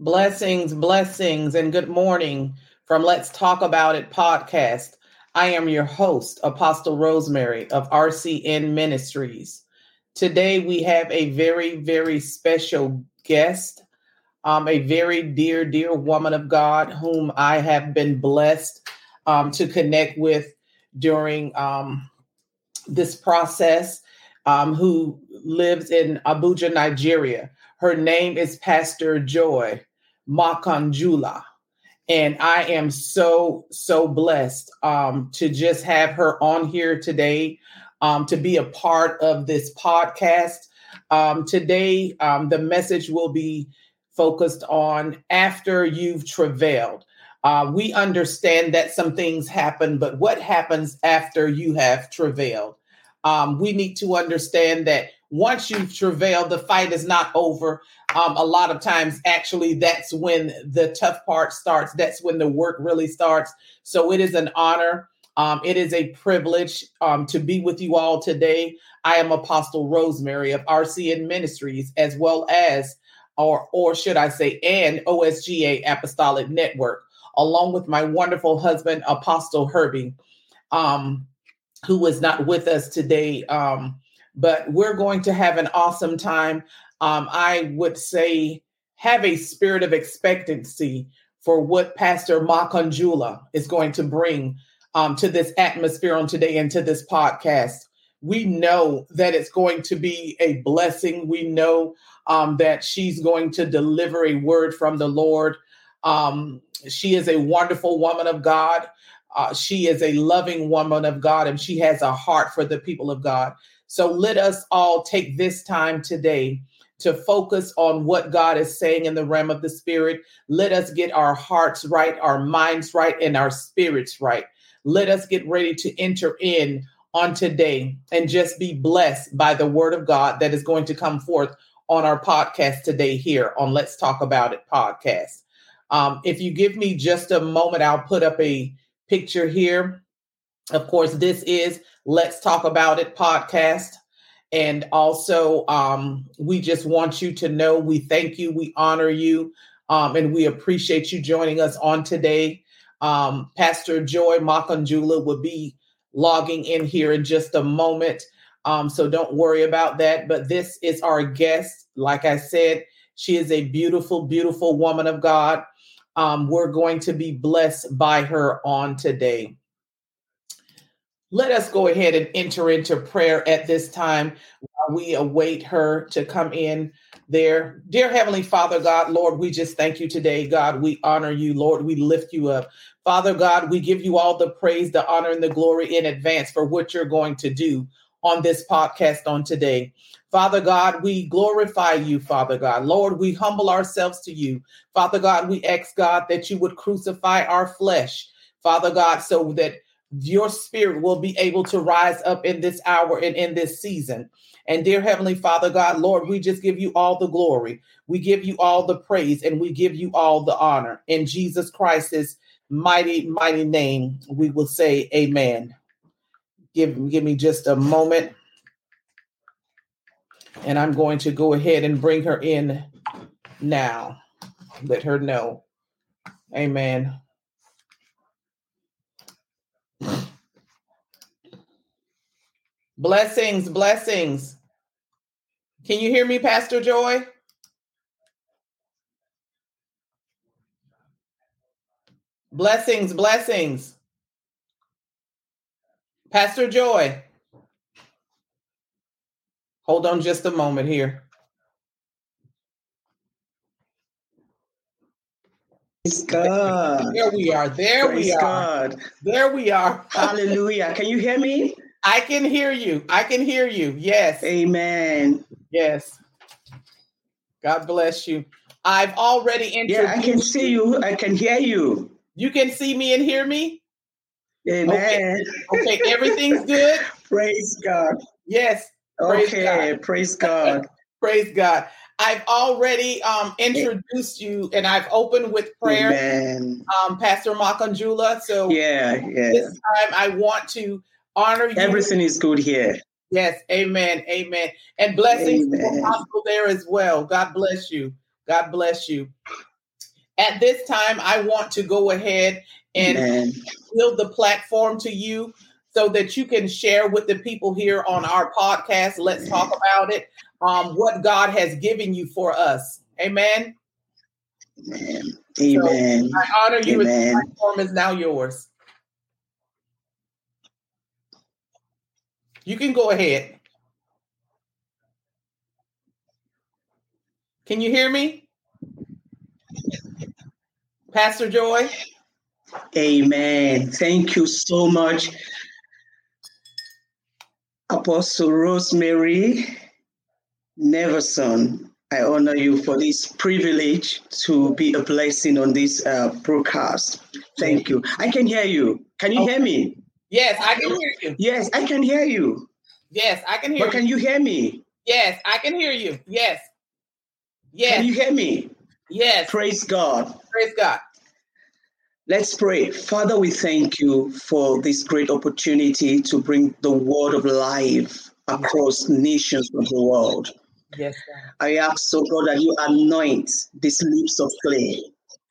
Blessings, blessings, and good morning from Let's Talk About It podcast. I am your host, Apostle Rosemary of RCN Ministries. Today we have a very, very special guest, um, a very dear, dear woman of God whom I have been blessed um, to connect with during um, this process, um, who lives in Abuja, Nigeria. Her name is Pastor Joy. Makanjula. And I am so, so blessed um, to just have her on here today, um, to be a part of this podcast. Um, today, um, the message will be focused on after you've travailed. Uh, we understand that some things happen, but what happens after you have travailed? Um, we need to understand that once you've travailed, the fight is not over. Um, a lot of times, actually, that's when the tough part starts. That's when the work really starts. So it is an honor. Um, it is a privilege um, to be with you all today. I am Apostle Rosemary of RCN Ministries, as well as, or or should I say, and OSGA Apostolic Network, along with my wonderful husband, Apostle Herbie, um, who is not with us today. Um, but we're going to have an awesome time. Um, I would say have a spirit of expectancy for what Pastor Makanjula is going to bring um, to this atmosphere on today and to this podcast. We know that it's going to be a blessing. We know um, that she's going to deliver a word from the Lord. Um, she is a wonderful woman of God. Uh, she is a loving woman of God, and she has a heart for the people of God. So let us all take this time today to focus on what God is saying in the realm of the spirit. Let us get our hearts right, our minds right, and our spirits right. Let us get ready to enter in on today and just be blessed by the word of God that is going to come forth on our podcast today here on Let's Talk About It podcast. Um, if you give me just a moment, I'll put up a picture here. Of course, this is Let's Talk About It podcast. And also, um, we just want you to know we thank you, we honor you, um, and we appreciate you joining us on today. Um, Pastor Joy Makanjula will be logging in here in just a moment. Um, so don't worry about that. But this is our guest. Like I said, she is a beautiful, beautiful woman of God. Um, we're going to be blessed by her on today. Let us go ahead and enter into prayer at this time while we await her to come in there. Dear Heavenly Father, God, Lord, we just thank you today, God. We honor you, Lord. We lift you up. Father God, we give you all the praise, the honor, and the glory in advance for what you're going to do on this podcast on today. Father God, we glorify you, Father God. Lord, we humble ourselves to you. Father God, we ask God that you would crucify our flesh, Father God, so that your spirit will be able to rise up in this hour and in this season. And dear Heavenly Father, God, Lord, we just give you all the glory. We give you all the praise and we give you all the honor. In Jesus Christ's mighty, mighty name, we will say amen. Give, give me just a moment. And I'm going to go ahead and bring her in now. Let her know. Amen. Blessings, blessings. Can you hear me, Pastor Joy? Blessings, blessings. Pastor Joy. Hold on just a moment here. Praise God. There we are. There Praise we are. God. There we are. Hallelujah. Can you hear me? I can hear you. I can hear you. Yes. Amen. Yes. God bless you. I've already introduced Yeah, I can see you. I can hear you. You can see me and hear me? Amen. Okay, everything's good? Praise God. Yes. Praise Okay. God. Praise God. Praise God. I've already um, introduced you and I've opened with prayer, Amen. um, Pastor Makanjula. So Yeah, yeah. this time I want to honor you. Everything is good here. Yes, amen, amen. And blessings to Amen. Apostle there as well. God bless you. God bless you. At this time, I want to go ahead and Amen. build the platform to you so that you can share with the people here on our podcast. Let's talk about it. Um, what God has given you for us. Amen. Amen. Amen. I honor you. and The Amen. platform is now yours. You can go ahead. Can you hear me? Pastor Joy? Amen. Thank you so much, Apostle Rosemary Neverson. I honor you for this privilege to be a blessing on this uh, broadcast. Thank you. I can hear you. Can you hear me? Yes, I can hear you. Yes, I can hear you. Yes, I can hear But you. can you hear me? Yes, I can hear you. Yes. Yes. Can you hear me? Yes. Praise God. Praise God. Let's pray. Father, we thank you for this great opportunity to bring the word of life across nations of the world. Yes, God. I ask, so God, that you anoint these lips of clay.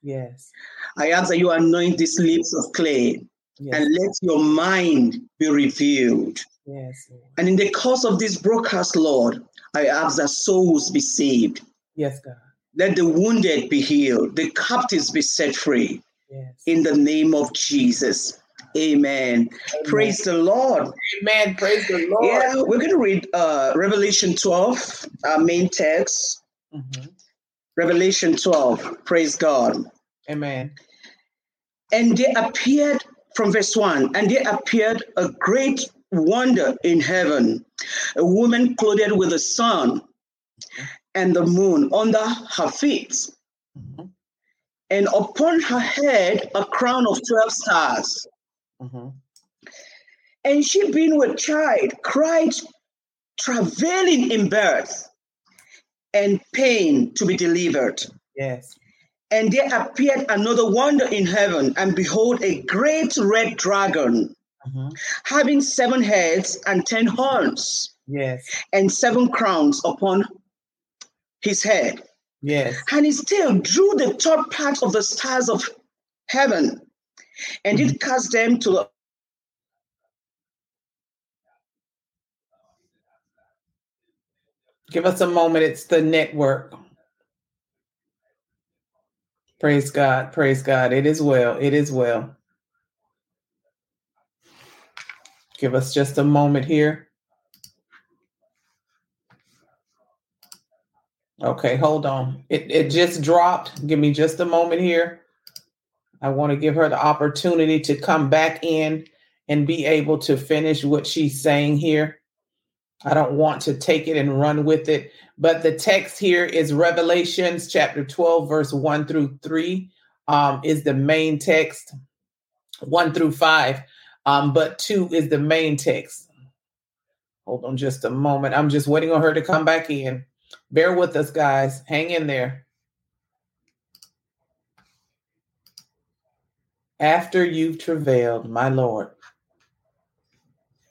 Yes. I ask that you anoint these lips of clay Yes. and let your mind be revealed. Yes. And in the course of this broadcast, Lord, I ask that souls be saved. Yes, God. Let the wounded be healed, the captives be set free. Yes. In the name of Jesus. Amen. Praise the Lord. Amen. Praise the Lord. Yeah, we're going to read uh, Revelation 12, our main text. Mhm. Revelation 12. Praise God. Amen. And there appeared, from verse 1, and there appeared a great wonder in heaven a woman clothed with the sun and the moon under her feet, Mhm. and upon her head a crown of 12 stars. Mhm. And she, being with child, cried, travailing in birth and pain to be delivered. Yes. And there appeared another wonder in heaven, and behold, a great red dragon, Mhm. having seven heads and ten horns, Yes. and seven crowns upon his head. Yes. And his tail drew the third part of the stars of heaven, and did cast them to the Give us a moment. It's the network. Praise God. Praise God. It is well. It is well. Give us just a moment here. Okay, hold on. It it just dropped. Give me just a moment here. I want to give her the opportunity to come back in and be able to finish what she's saying here. I don't want to take it and run with it, but the text here is Revelations chapter 12, verse 1 through 3 um, is the main text, 1 through 5, um, but 2 is the main text. Hold on just a moment. I'm just waiting on her to come back in. Bear with us, guys. Hang in there. After you've travailed, my Lord.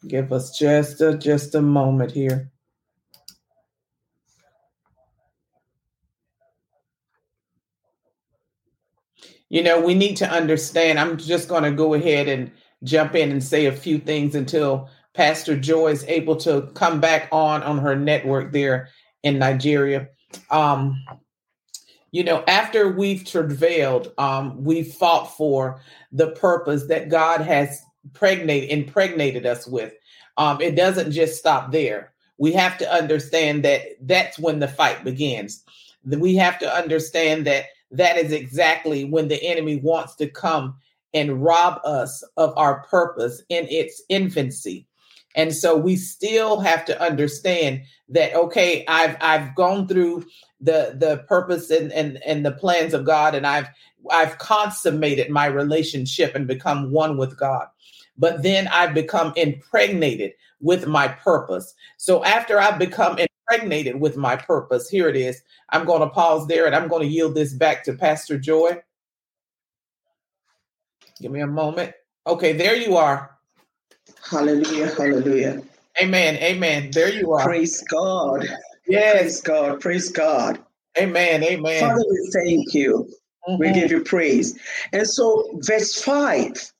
Give us just a just a moment here. You know, we need to understand. I'm just going to go ahead and jump in and say a few things until Pastor Joy is able to come back on on her network there in Nigeria. Um, you know, after we've travailed, um, we've fought for the purpose that God has pregnate impregnated us with. Um, it doesn't just stop there. We have to understand that that's when the fight begins. We have to understand that that is exactly when the enemy wants to come and rob us of our purpose in its infancy. And so we still have to understand that okay, I've I've gone through the the purpose and and, and the plans of God and I've I've consummated my relationship and become one with God. But then I've become impregnated with my purpose. So after I've become impregnated with my purpose, here it is. I'm going to pause there and I'm going to yield this back to Pastor Joy. Give me a moment. Okay, there you are. Hallelujah, hallelujah. Amen. Amen. There you are. Praise God. yes. Praise God. Praise God. Amen. Amen. Father, we thank you. Mm-hmm. We give you praise. And so, verse 5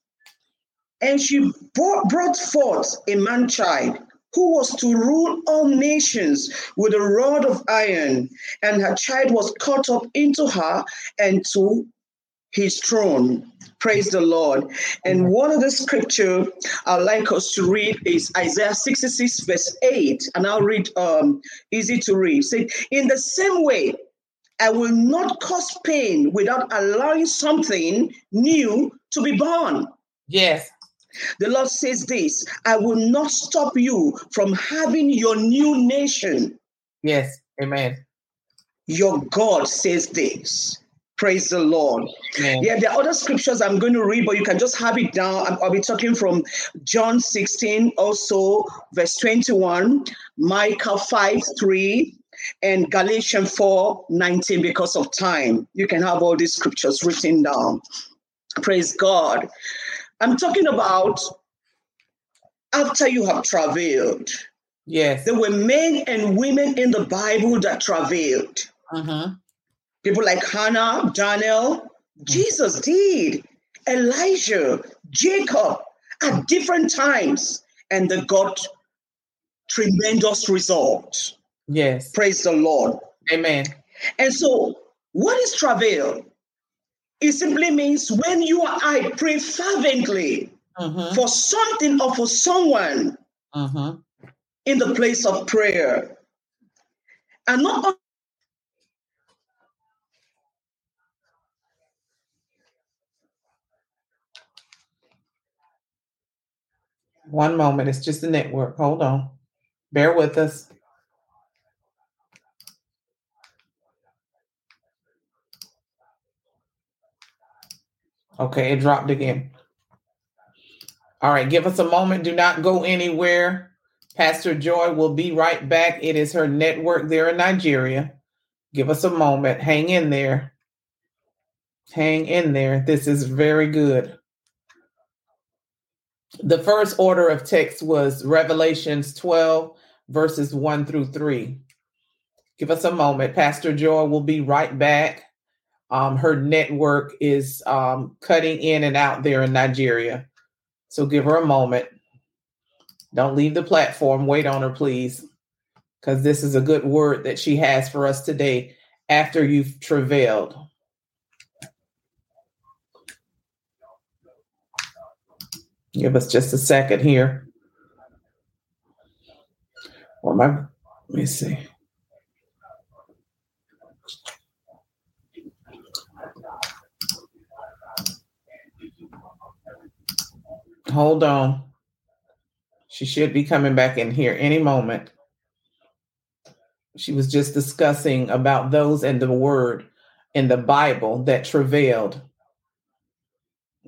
and she brought, brought forth a man child who was to rule all nations with a rod of iron, and her child was caught up into her and to his throne. Praise the Lord. And one of the scripture I'd like us to read is Isaiah 66, verse 8. And I'll read um easy to read. Say, in the same way, I will not cause pain without allowing something new to be born. Yes. The Lord says this I will not stop you from having your new nation. Yes. Amen. Your God says this. Praise the Lord. Amen. Yeah, there are other scriptures I'm going to read, but you can just have it down. I'll be talking from John 16, also verse 21, Micah 5 3, and Galatians 4 19 because of time. You can have all these scriptures written down. Praise God. I'm talking about after you have traveled. Yes. There were men and women in the Bible that traveled. Uh-huh. People like Hannah, Daniel, mm-hmm. Jesus did, Elijah, Jacob at different times, and they got tremendous results. Yes. Praise the Lord. Amen. And so, what is travail? It simply means when you or I pray fervently mm-hmm. for something or for someone mm-hmm. in the place of prayer. And not One moment, it's just the network. Hold on. Bear with us. Okay, it dropped again. All right, give us a moment. Do not go anywhere. Pastor Joy will be right back. It is her network there in Nigeria. Give us a moment. Hang in there. Hang in there. This is very good. The first order of text was Revelations 12, verses 1 through 3. Give us a moment. Pastor Joy will be right back. Um, her network is um, cutting in and out there in Nigeria. So give her a moment. Don't leave the platform. Wait on her, please, because this is a good word that she has for us today after you've travailed. Give us just a second here. Or my, let me see. Hold on. She should be coming back in here any moment. She was just discussing about those in the word in the Bible that travailed.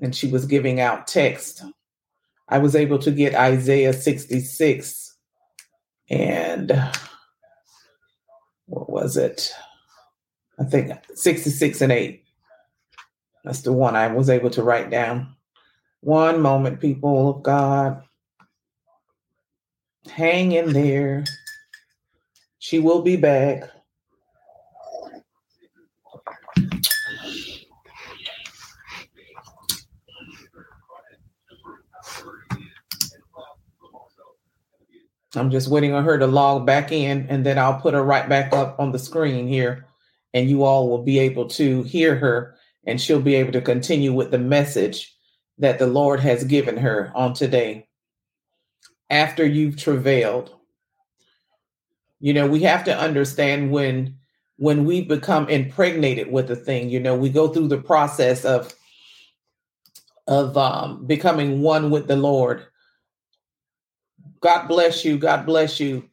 And she was giving out text. I was able to get Isaiah 66 and what was it? I think 66 and 8. That's the one I was able to write down. One moment, people of God. Hang in there. She will be back. I'm just waiting on her to log back in and then I'll put her right back up on the screen here and you all will be able to hear her and she'll be able to continue with the message that the Lord has given her on today after you've travailed. You know, we have to understand when when we become impregnated with a thing, you know, we go through the process of of um, becoming one with the Lord. God bless you. God bless you.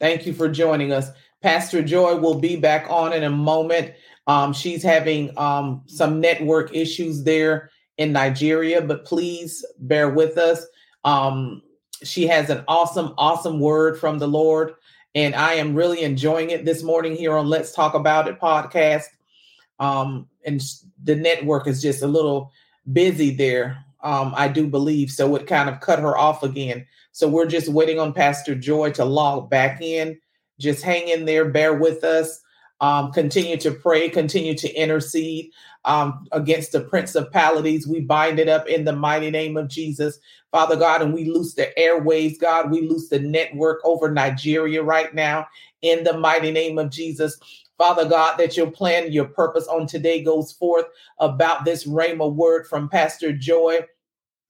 Thank you for joining us. Pastor Joy will be back on in a moment. Um, she's having um, some network issues there in Nigeria, but please bear with us. Um, she has an awesome, awesome word from the Lord. And I am really enjoying it this morning here on Let's Talk About It podcast. Um, and the network is just a little busy there, um, I do believe. So it kind of cut her off again. So we're just waiting on Pastor Joy to log back in. Just hang in there, bear with us. Um, continue to pray, continue to intercede um, against the principalities. We bind it up in the mighty name of Jesus, Father God, and we loose the airways, God. We loose the network over Nigeria right now in the mighty name of Jesus. Father God, that your plan, your purpose on today goes forth about this Rhema word from Pastor Joy.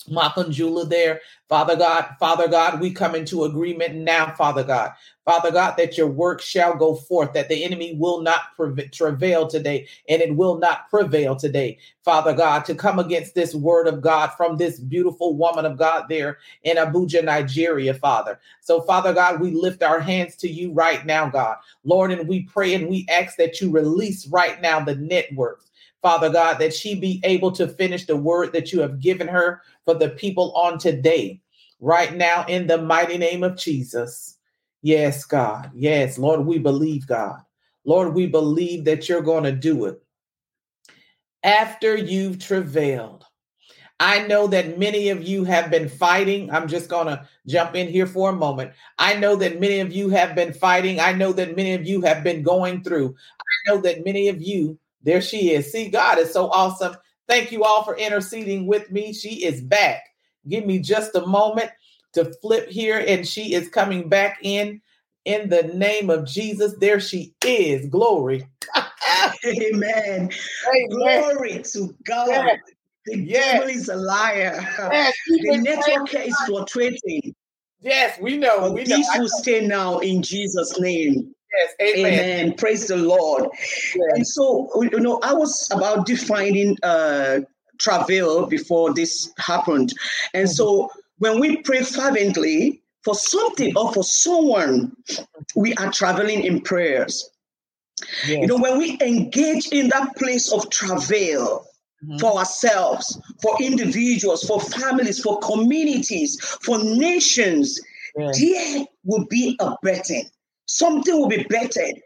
Makanjula there, Father God, Father God, we come into agreement now, Father God, Father God, that your work shall go forth, that the enemy will not prevail today, and it will not prevail today, Father God, to come against this word of God from this beautiful woman of God there in Abuja, Nigeria, Father. So, Father God, we lift our hands to you right now, God, Lord, and we pray and we ask that you release right now the networks. Father God, that she be able to finish the word that you have given her for the people on today, right now, in the mighty name of Jesus. Yes, God. Yes, Lord, we believe, God. Lord, we believe that you're going to do it. After you've travailed, I know that many of you have been fighting. I'm just going to jump in here for a moment. I know that many of you have been fighting. I know that many of you have been going through. I know that many of you there she is. See, God is so awesome. Thank you all for interceding with me. She is back. Give me just a moment to flip here, and she is coming back in. In the name of Jesus, there she is. Glory. Amen. Amen. Glory to God. Yes. The yes. devil is a liar. Yes. The network is for fluctuating. Yes, we know. But we this know. will stay now in Jesus' name. Yes, amen. amen. Praise the Lord. Yes. And so, you know, I was about defining uh, travail before this happened. And mm-hmm. so, when we pray fervently for something or for someone, we are traveling in prayers. Yes. You know, when we engage in that place of travail, Mm-hmm. for ourselves, for individuals, for families, for communities, for nations, yes. there will be a betting something will be bettered.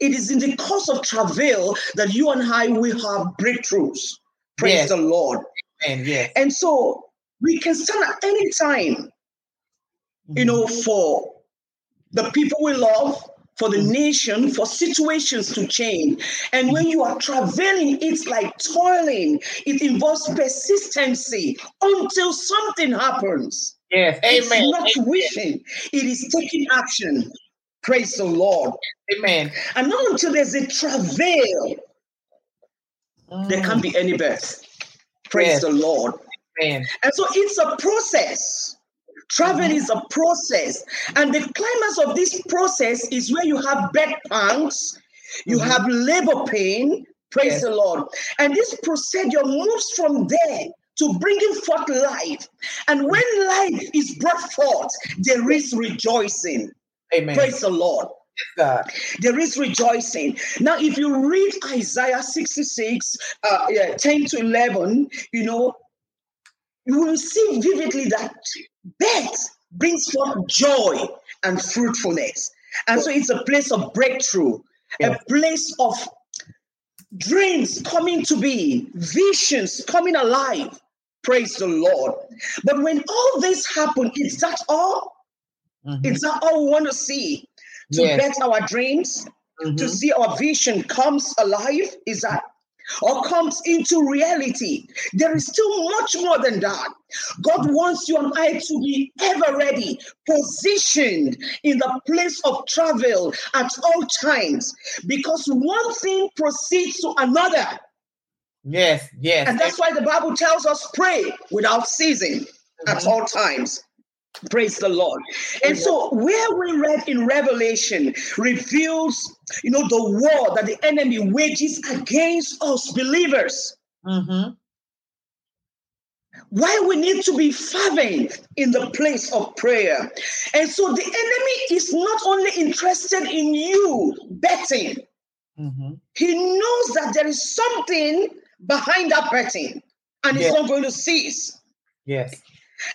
It is in the course of travail that you and I will have breakthroughs. Praise yes. the Lord. And yes. And so we can stand at any time, mm-hmm. you know, for the people we love, for the mm-hmm. nation, for situations to change. And when you are traveling, it's like toiling. It involves persistency until something happens. Yes, amen. It's not amen. wishing, it is taking action. Praise the Lord. Amen. And not until there's a travail, mm. there can't be any birth. Praise yes. the Lord. Amen. And so it's a process. Travel mm-hmm. is a process. And the climax of this process is where you have bed pangs, you mm-hmm. have labor pain. Praise yes. the Lord. And this procedure moves from there to bringing forth life. And when life is brought forth, there is rejoicing. Amen. Praise the Lord. God. There is rejoicing. Now, if you read Isaiah 66, uh, yeah, 10 to 11, you know, you will see vividly that death brings forth joy and fruitfulness. And so it's a place of breakthrough, a place of dreams coming to be, visions coming alive. Praise the Lord. But when all this happens, is that all? Mm-hmm. It's not all we want to see. To yes. bet our dreams, mm-hmm. to see our vision comes alive, is that or comes into reality. There is still much more than that. God wants you and I to be ever ready, positioned in the place of travel at all times, because one thing proceeds to another. Yes, yes. And that's why the Bible tells us pray without ceasing mm-hmm. at all times. Praise the Lord. And so, where we read in Revelation reveals, you know, the war that the enemy wages against us believers. Mm-hmm. Why we need to be fervent in the place of prayer. And so, the enemy is not only interested in you betting, mm-hmm. he knows that there is something behind that betting, and it's not going to cease. Yes.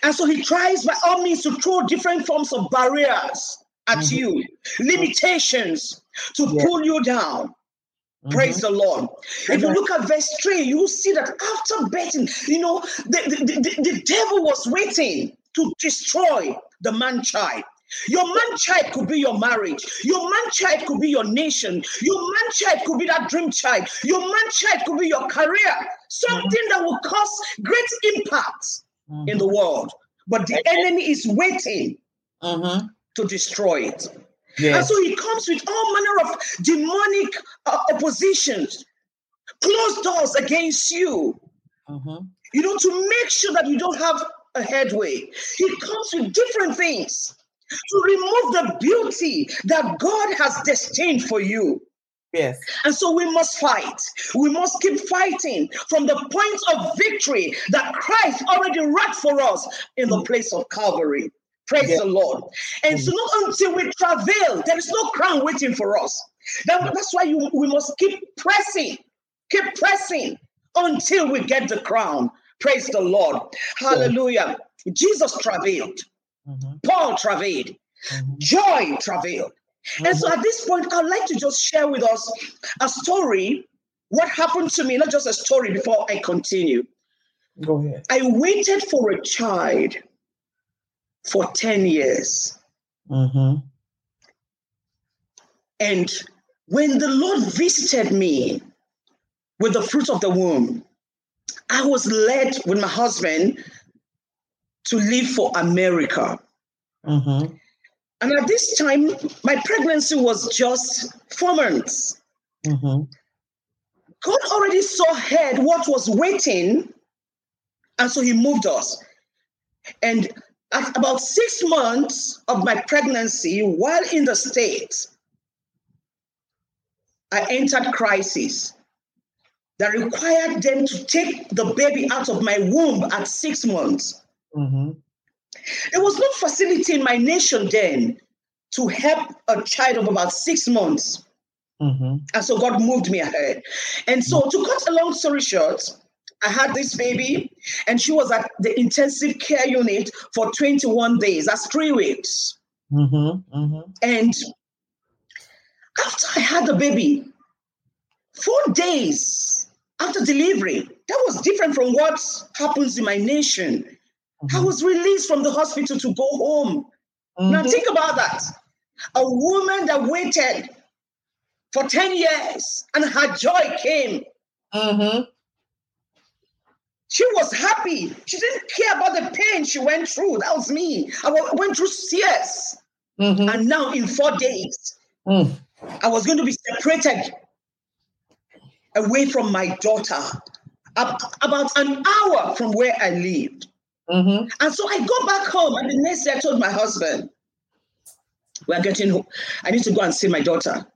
And so he tries by all means to throw different forms of barriers at mm-hmm. you, limitations to yeah. pull you down. Mm-hmm. Praise the Lord. If you look at verse 3, you will see that after betting, you know, the, the, the, the devil was waiting to destroy the man child. Your man child could be your marriage. Your man child could be your nation. Your man child could be that dream child. Your man child could be your career. Something that will cause great impact mm-hmm. in the world. But the enemy is waiting mm-hmm. to destroy it. Yes. And so he comes with all manner of demonic uh, oppositions, closed doors against you. Mm-hmm. You know, to make sure that you don't have a headway. He comes with different things to remove the beauty that God has destined for you. Yes. And so we must fight. We must keep fighting from the point of victory that Christ already wrought for us in the place of Calvary. Praise yes. the Lord. And so not until we travail, there is no crown waiting for us. That, that's why you, we must keep pressing, keep pressing until we get the crown. Praise the Lord. Hallelujah. Jesus travailed. Mm-hmm. Paul travailed. Mm-hmm. Joy travailed. And so at this point, I'd like to just share with us a story, what happened to me, not just a story before I continue. Go ahead. I waited for a child for 10 years. Mm-hmm. And when the Lord visited me with the fruit of the womb, I was led with my husband to leave for America. Mm-hmm. And at this time, my pregnancy was just four months. Mm-hmm. God already saw ahead what was waiting, and so He moved us. And at about six months of my pregnancy, while in the States, I entered crisis that required them to take the baby out of my womb at six months. Mm-hmm. There was no facility in my nation then to help a child of about six months. Mm-hmm. And so God moved me ahead. And so, to cut a long story short, I had this baby, and she was at the intensive care unit for 21 days. That's three weeks. Mm-hmm. Mm-hmm. And after I had the baby, four days after delivery, that was different from what happens in my nation. Mm-hmm. I was released from the hospital to go home. Mm-hmm. Now, think about that. A woman that waited for 10 years and her joy came. Mm-hmm. She was happy. She didn't care about the pain she went through. That was me. I went through tears. Mm-hmm. And now, in four days, mm. I was going to be separated away from my daughter, about an hour from where I lived. Mm-hmm. And so I go back home, and the next day I told my husband, We're getting home. I need to go and see my daughter.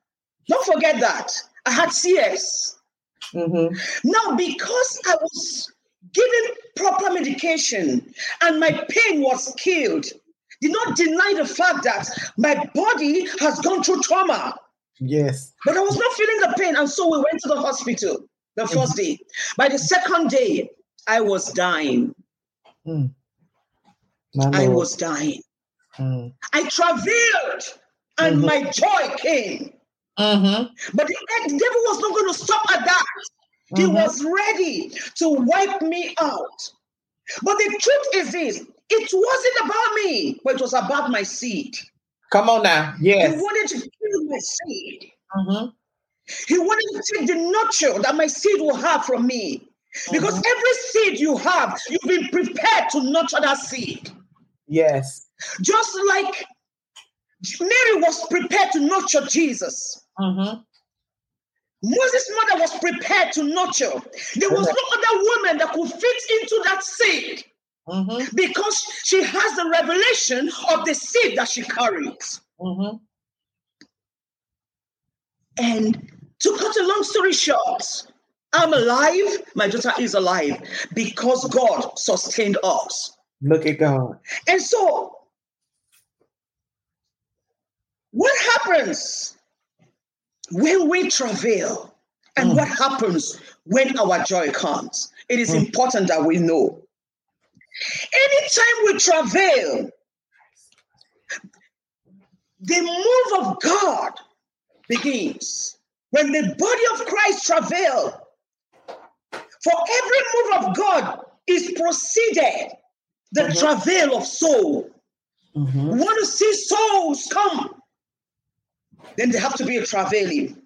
Don't forget that. I had CS. Mm-hmm. Now, because I was given proper medication and my pain was killed, did not deny the fact that my body has gone through trauma. Yes. But I was not feeling the pain. And so we went to the hospital the 1st mm-hmm. day. By the second day, I was dying. Mm. I was dying. Mm. I traveled and mm-hmm. my joy came. Mm-hmm. But the, devil was not going to stop at that. Mm-hmm. He was ready to wipe me out. But the truth is this it wasn't about me, but it was about my seed. Come on now. Yes. He wanted to kill my seed. Mm-hmm. He wanted to take the nurture that my seed will have from me. Because mm-hmm. every seed you have, you've been prepared to nurture that seed. Yes. Just like Mary was prepared to nurture Jesus. Mm-hmm. Moses' mother was prepared to nurture. There was no other woman that could fit into that seed mm-hmm. because she has the revelation of the seed that she carries. Mm-hmm. And to cut a long story short, I'm alive, my daughter is alive because God sustained us. Look at God. And so, what happens when we travail and mm. what happens when our joy comes? It is mm. important that we know. Anytime we travail, the move of God begins. When the body of Christ travail, for every move of God is proceeded the mm-hmm. travail of soul. mm-hmm. want to see souls come, then there have to be a travailing.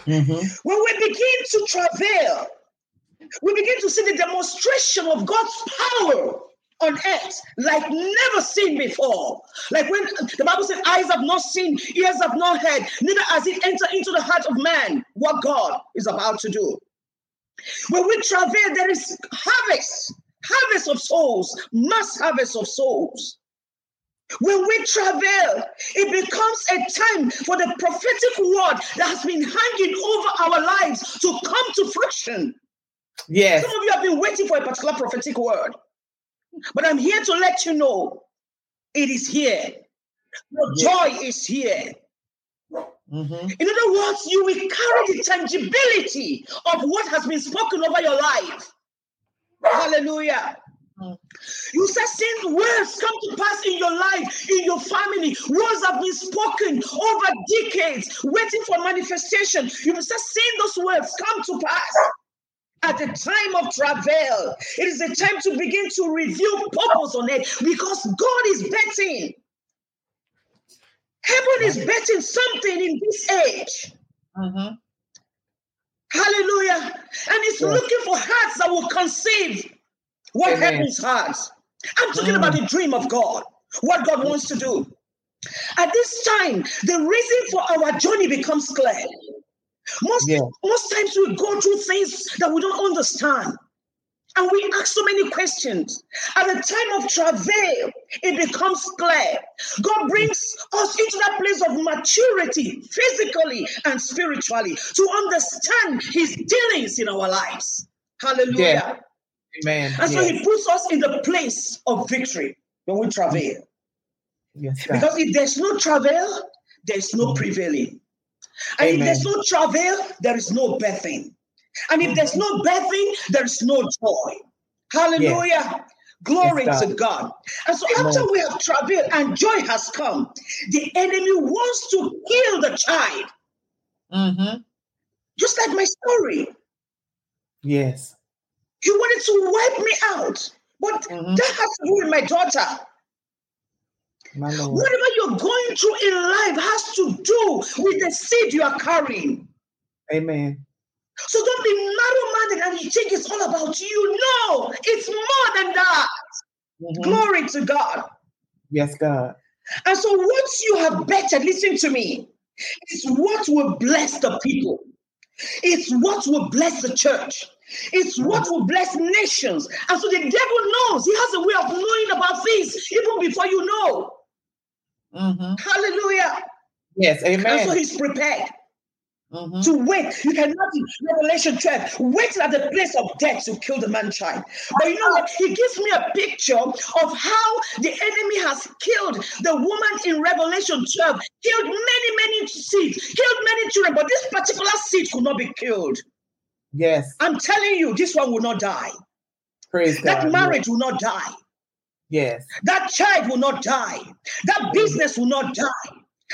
Mm-hmm. When we begin to travail, we begin to see the demonstration of God's power on earth like never seen before. Like when the Bible says, eyes have not seen, ears have not heard, neither has it entered into the heart of man what God is about to do. When we travail, there is harvest, harvest of souls, mass harvest of souls. When we travel, it becomes a time for the prophetic word that has been hanging over our lives to come to fruition. Yes. Some of you have been waiting for a particular prophetic word. But I'm here to let you know it is here. Your joy is here. Mm-hmm. In other words, you will carry the tangibility of what has been spoken over your life. Hallelujah. Mm. You start seeing words come to pass in your life, in your family. Words have been spoken over decades, waiting for manifestation. You start seeing those words come to pass at the time of travail. It is a time to begin to review purpose on it because God is betting. Heaven is betting something in this age. Mm-hmm. Hallelujah. And it's looking for hearts that will conceive what Amen. heaven's hearts. I'm talking mm. about the dream of God, what God wants to do. At this time, the reason for our journey becomes clear. Most, yeah. most times we go through things that we don't understand. And we ask so many questions. At the time of travail, it becomes clear. God brings us into that place of maturity, physically and spiritually, to understand His dealings in our lives. Hallelujah. Yeah. Amen. And so He puts us in the place of victory when we travail. Yes, because if there's no travail, there's no mm-hmm. prevailing. And Amen. if there's no travail, there is no birthing. And if there's no birthing, there's no joy. Hallelujah. Yes. Glory to God. And so Amen. after we have travailed and joy has come, the enemy wants to kill the child. Mm-hmm. Just like my story. Yes. He wanted to wipe me out. But mm-hmm. that has to do with my daughter. Whatever you're going through in life has to do with the seed you are carrying. Amen. So don't be narrow-minded and you think it's all about you. No, it's more than that. Mm-hmm. Glory to God. Yes, God. And so once you have bettered, listen to me, it's what will bless the people. It's what will bless the church. It's what will bless nations. And so the devil knows. He has a way of knowing about things even before you know. Mm-hmm. Hallelujah. Yes, amen. And so he's prepared. Mm-hmm. To wait, you cannot in Revelation 12 wait at the place of death to kill the man child. But you know what? He gives me a picture of how the enemy has killed the woman in Revelation 12, killed many, many seeds, killed many children, but this particular seed could not be killed. Yes. I'm telling you, this one will not die. Praise that God. marriage yes. will not die. Yes. That child will not die. That business will not die.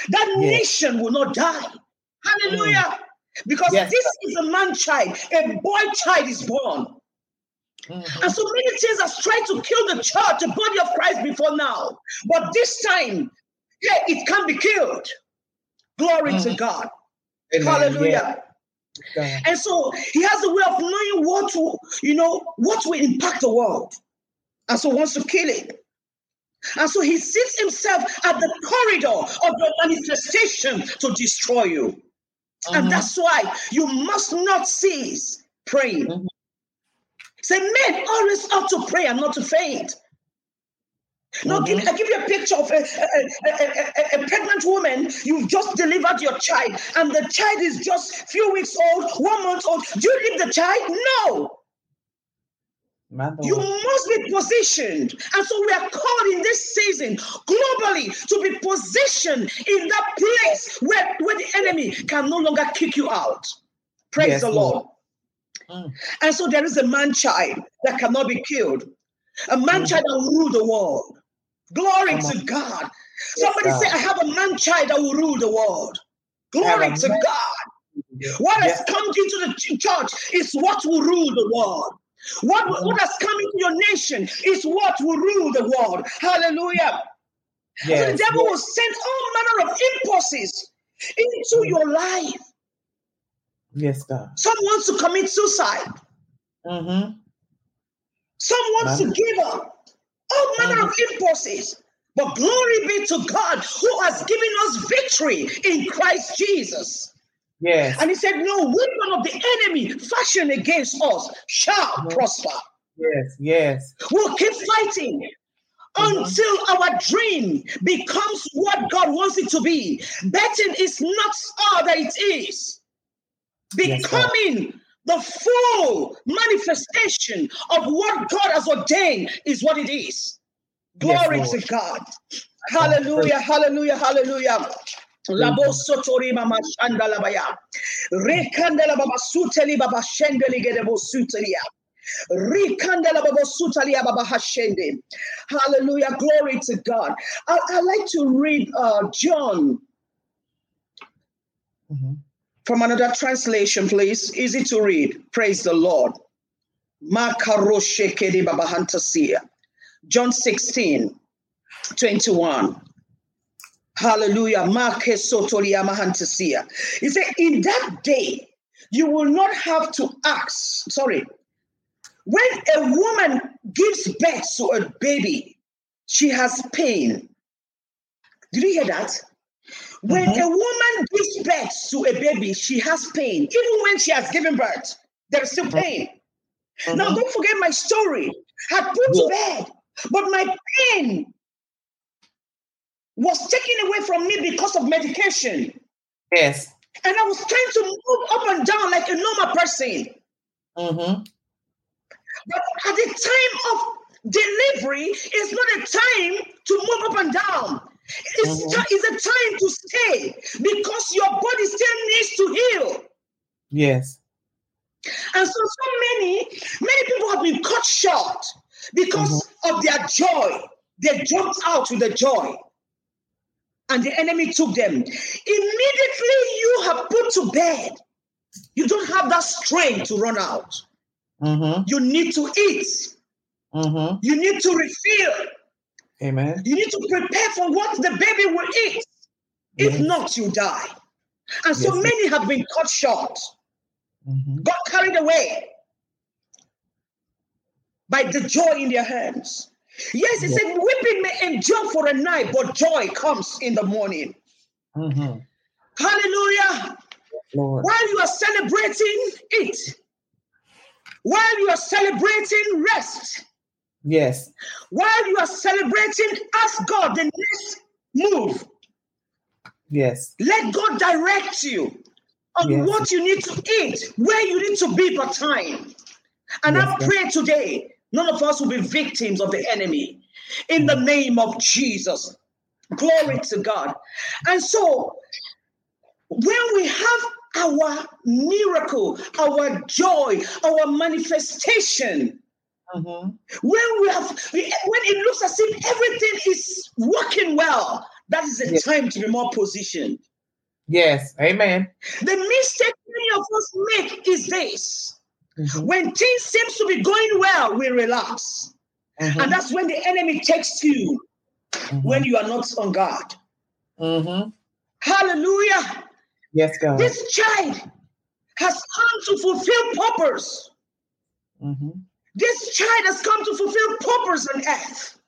That yes. nation will not die. Hallelujah. Mm. Because yes. this is a man child, a boy child is born. Mm-hmm. And so many things have tried to kill the church, the body of Christ before now. But this time, yeah, it can be killed. Glory mm-hmm. to God. Amen. Hallelujah. Yeah. And so he has a way of knowing what to, you know, what will impact the world. And so wants to kill it. And so he sits himself at the corridor of your manifestation to destroy you. And uh-huh. that's why you must not cease praying. Uh-huh. Say, men always ought to pray and not to faint. Now, mm-hmm. I give you a picture of a, a, a, a, pregnant woman. You've just delivered your child, and the child is just few weeks old, one month old. Do you leave the child? No. You must be positioned. And so we are called in this season globally to be positioned in that place where, where the enemy can no longer kick you out. Praise yes, the Lord. Mm. And so there is a man child that cannot be killed, a man mm. child that will rule the world. Glory to God. Somebody say, I have a man child that will rule the world. Glory to man. God. What has come into the church is what will rule the world. What, what has come into your nation is what will rule the world. Hallelujah. Yes, so the devil yes. will send all manner of impulses into mm. your life. Yes, God. Some wants to commit suicide. Mm-hmm. Some wants to give up. All manner mm-hmm. of impulses. But glory be to God who has given us victory in Christ Jesus. Yes. And he said, No weapon of the enemy fashioned against us shall mm-hmm. prosper. Yes, yes. We'll keep fighting mm-hmm. until our dream becomes what God wants it to be. Betting is not all that it is. Becoming yes, the full manifestation of what God has ordained is what it is. Glory yes, to God. Hallelujah, hallelujah, hallelujah. Labo sotori mama shanda labaya. Rekandela baba suteli baba shendeli gedebo sutelia. Rikandela baba sutalia baba hashende. Hallelujah. Glory to God. I, I like to read uh, John mm-hmm. from another translation, please. Easy to read. Praise the Lord. John 16, 21. Hallelujah. He said, In that day, you will not have to ask. Sorry. When a woman gives birth to a baby, she has pain. Did you hear that? When mm-hmm. a woman gives birth to a baby, she has pain. Even when she has given birth, there is still pain. Mm-hmm. Now, don't forget my story. I put to bed, but my pain was taken away from me because of medication. Yes. And I was trying to move up and down like a normal person. Mm-hmm. But at the time of delivery, it's not a time to move up and down. It's, mm-hmm. t- it's a time to stay because your body still needs to heal. Yes. And so, so many, many people have been cut short because mm-hmm. of their joy. They jumped out with the joy and the enemy took them. Immediately you have put to bed. You don't have that strength to run out. Mm-hmm. You need to eat. Mm-hmm. You need to refill. Amen. You need to prepare for what the baby will eat. Yes. If not, you die. And so yes. many have been cut short, mm-hmm. got carried away by the joy in their hands. Yes, he said, weeping may endure for a night, but joy comes in the morning. Mm-hmm. Hallelujah. Lord. While you are celebrating it, while you are celebrating rest. Yes. While you are celebrating, ask God the next move. Yes. Let God direct you on yes. what you need to eat, where you need to be for time. And yes, I pray today None of us will be victims of the enemy. In the name of Jesus. Glory to God. And so, when we have our miracle, our joy, our manifestation, mm-hmm. when we have, when it looks as if everything is working well, that is the yes. time to be more positioned. Yes, amen. The mistake many of us make is this Mm-hmm. When things seems to be going well, we relax. Mm-hmm. And that's when the enemy takes you mm-hmm. when you are not on guard. Mm-hmm. Hallelujah. Yes, God. This child has come to fulfill purpose. Mm-hmm. This child has come to fulfill purpose on earth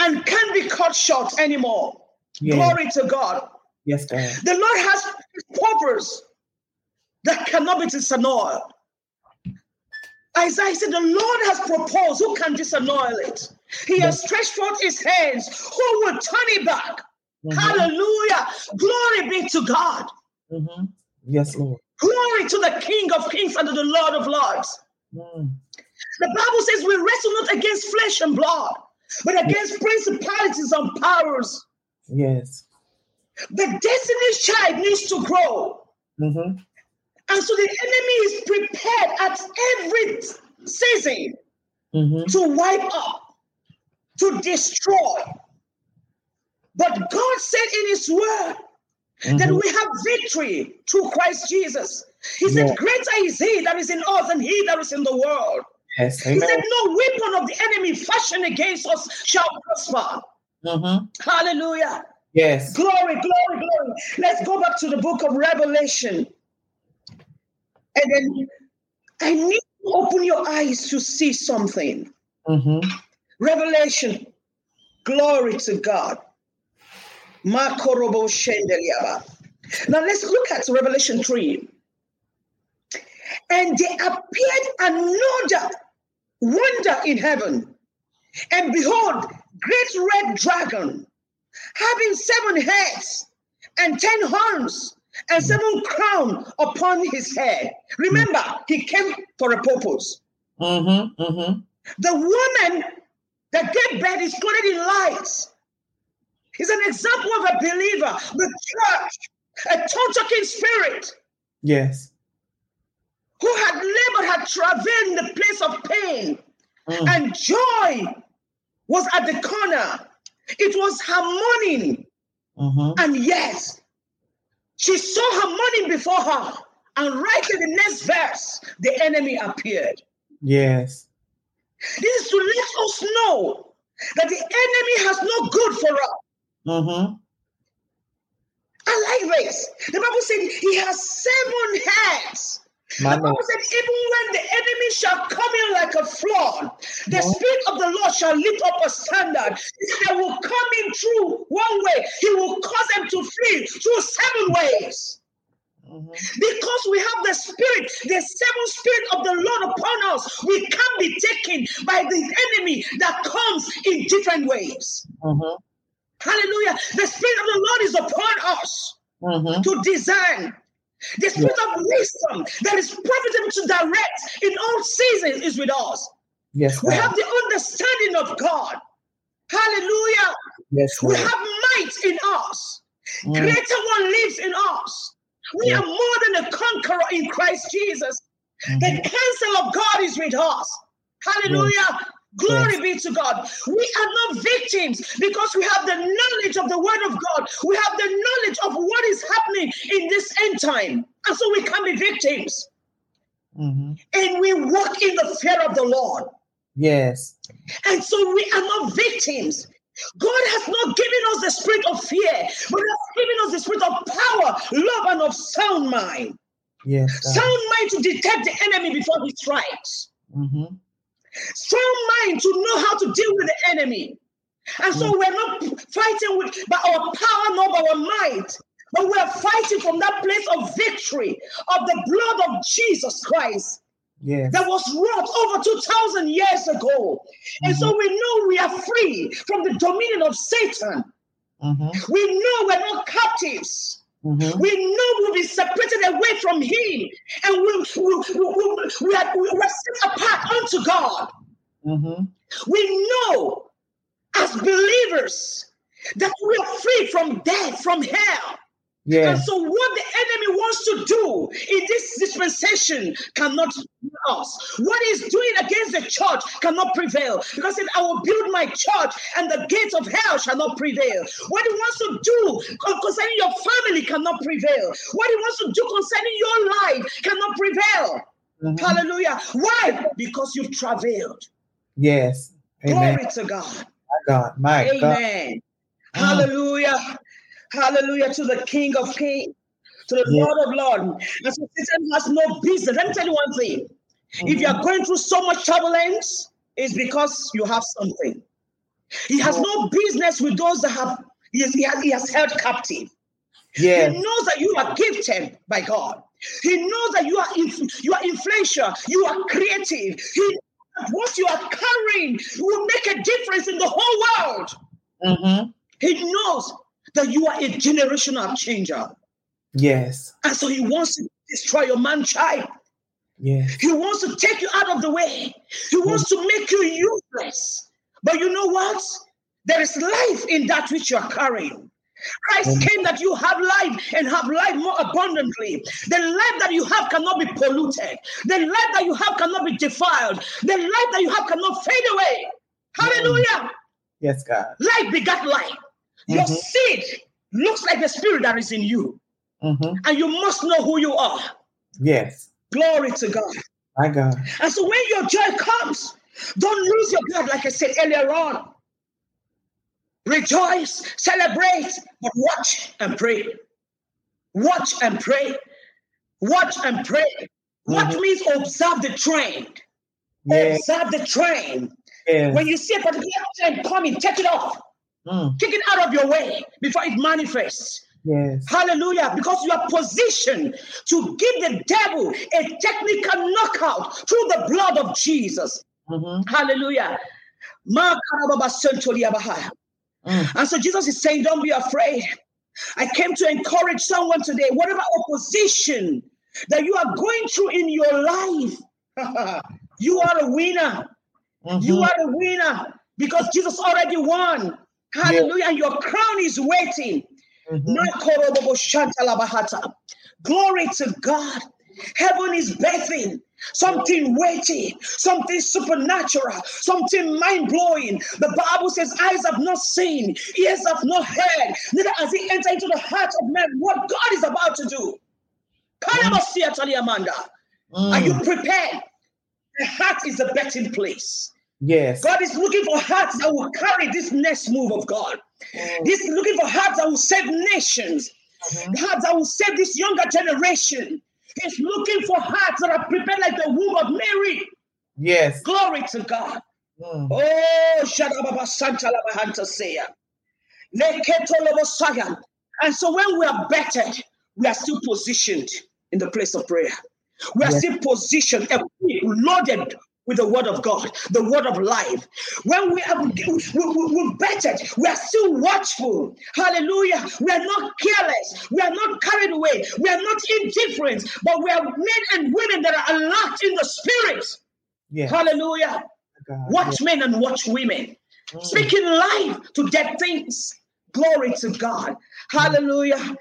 and can't be cut short anymore. Yes. Glory to God. Yes, God. The Lord has purpose that cannot be disannuled. Isaiah said, The Lord has proposed. Who can disannul it? He has stretched forth his hands. Who will turn it back? Mm-hmm. Hallelujah. Glory be to God. Mm-hmm. Yes, Lord. Glory to the King of Kings and to the Lord of Lords. Mm. The Bible says we wrestle not against flesh and blood, but against principalities and powers. Yes. The destiny's child needs to grow. Mm-hmm. And so the enemy is prepared at every season mm-hmm. to wipe up, to destroy. But God said in His word mm-hmm. that we have victory through Christ Jesus. He said, Greater is He that is in us than He that is in the world. Yes, he said, No weapon of the enemy fashioned against us shall prosper. Mm-hmm. Hallelujah. Yes. Glory, glory, glory. Let's go back to the book of Revelation. And then I need to open your eyes to see something. Mm-hmm. Revelation. Glory to God. Now let's look at Revelation 3. And there appeared another wonder in heaven. And behold, great red dragon, having seven heads and ten horns and seven crown upon his head. Remember, he came for a purpose. Mm-hmm. Mm-hmm. The woman that gave birth is clothed in lights. He's an example of a believer, the church, a tongue-talking spirit Yes. who had labored, had traveled in the place of pain, Mm. and joy was at the corner. It was her morning, Mm-hmm. and yes, she saw her money before her. And right in the next verse, the enemy appeared. Yes. This is to let us know that the enemy has no good for us. Mm-hmm. I like this. The Bible said he has seven heads. My the Bible said, even when the enemy shall come in like a flood, the Yeah. Spirit of the Lord shall lift up a standard. They will come in through one way, He will cause them to flee through seven ways. Mm-hmm. Because we have the Spirit, the seven Spirit of the Lord upon us, we can't be taken by the enemy that comes in different ways. Mm-hmm. Hallelujah. The Spirit of the Lord is upon us Mm-hmm. to design. The spirit of wisdom that is profitable to direct in all seasons is with us. Yes, We God. have the understanding of God. Hallelujah. Yes, We have might in us. Mm. Greater one lives in us. We Yeah. are more than a conqueror in Christ Jesus. The Mhm. counsel of God is with us. Hallelujah. Glory be to God. We are not victims because we have the knowledge of the word of God. We have the knowledge of what is happening in this end time. And so we can be victims. Mhm. And we walk in the fear of the Lord. Yes. And so we are not victims. God has not given us the spirit of fear, but has given us the spirit of power, love, and of sound mind. Yes, God. Sound mind to detect the enemy before he strikes. Mm-hmm. Strong mind to know how to deal with the enemy. And so we're not fighting with by our power, nor by our might, but we're fighting from that place of victory of the blood of Jesus Christ Yes. that was wrought over 2,000 years ago. And so we know we are free from the dominion of Satan. Mm-hmm. We know we're not captives. Mm-hmm. We know we'll be separated away from Him, and we, we, we, we, are, we are set apart unto God. Mm-hmm. We know as believers that we are free from death, from hell. And so, what the enemy wants to do in this dispensation cannot us. What he's doing against the church cannot prevail because it, I will build my church and the gates of hell shall not prevail. What he wants to do concerning your family cannot prevail. What he wants to do concerning your life cannot prevail. Mhm. Hallelujah. Why? Because you've traveled. Yes. Amen. Glory to God. My God. My God. Amen. Mm. Hallelujah. Hallelujah to the King of Kings, to the Yeah. Lord of Lords. And so Satan has no business. Let me tell you one thing. If you are going through so much turbulence, it's because you have something. He has no business with those that have he has, he has, he has held captive. Yes. He knows that you are gifted by God. He knows that you are inf- you are influential, you are creative. He what you are carrying will make a difference in the whole world. Mm-hmm. He knows that you are a generational changer. Yes. And so he wants to destroy your man child. Yes. He wants to take you out of the way. He wants to make you useless. But you know what? There is life in that which you are carrying. Christ Amen. came that you have life and have life more abundantly. The life that you have cannot be polluted. The life that you have cannot be defiled. The life that you have cannot fade away. Hallelujah. Yes, God. Life begat life. Your Mhm. seed looks like the spirit that is in you, Mm-hmm. and you must know who you are. Yes. Glory to God. My God. And so when your joy comes, don't lose your blood, like I said earlier on. rejoice, celebrate, but watch and pray. Watch and pray. Watch and pray. Watch Mhm. means observe the trend. Yes. Observe the trend. When you see a particular trend coming, take it off. Mm. Take it out of your way before it manifests. Yes. Hallelujah. Because you are positioned to give the devil a technical knockout through the blood of Jesus. Mhm. Hallelujah. Ma karababa sentoria bahaya. Mm. And so Jesus is saying, Don't be afraid. I came to encourage someone today, whatever opposition that you are going through in your life, you are a winner. You Mhm. are a winner because Jesus already won. Hallelujah. And your crown is waiting. Mhm. Glory to God. Heaven is birthing something weighty, something supernatural, something mind blowing. The Bible says, Eyes have not seen, ears have not heard, neither has it entered into the heart of man what God is about to do. Taliamanda. Are you Mm. prepared? The heart is a betting place. Yes. God is looking for hearts that will carry this next move of God. Mm. He's looking for hearts that will save nations, Mhm. hearts that will save this younger generation. He's looking for hearts that are prepared like the womb of Mary. Yes. Glory to God. Mm. Oh, Shadababa Santa Labahanta Seya. Leketo Lobosaya. And so when we are bettered, we are still positioned in the place of prayer. We are Yes. still positioned, equipped, loaded with the word of God, the word of life. When we have we, we, we're bettered, we are still watchful. Hallelujah. We are not careless. We are not carried away. We are not indifferent, but we are men and women that are alert in the spirit. Yes. Hallelujah. God. Watch men and watch women. Yes. Mm. Speaking life to dead things. Glory to God. Mm. Hallelujah.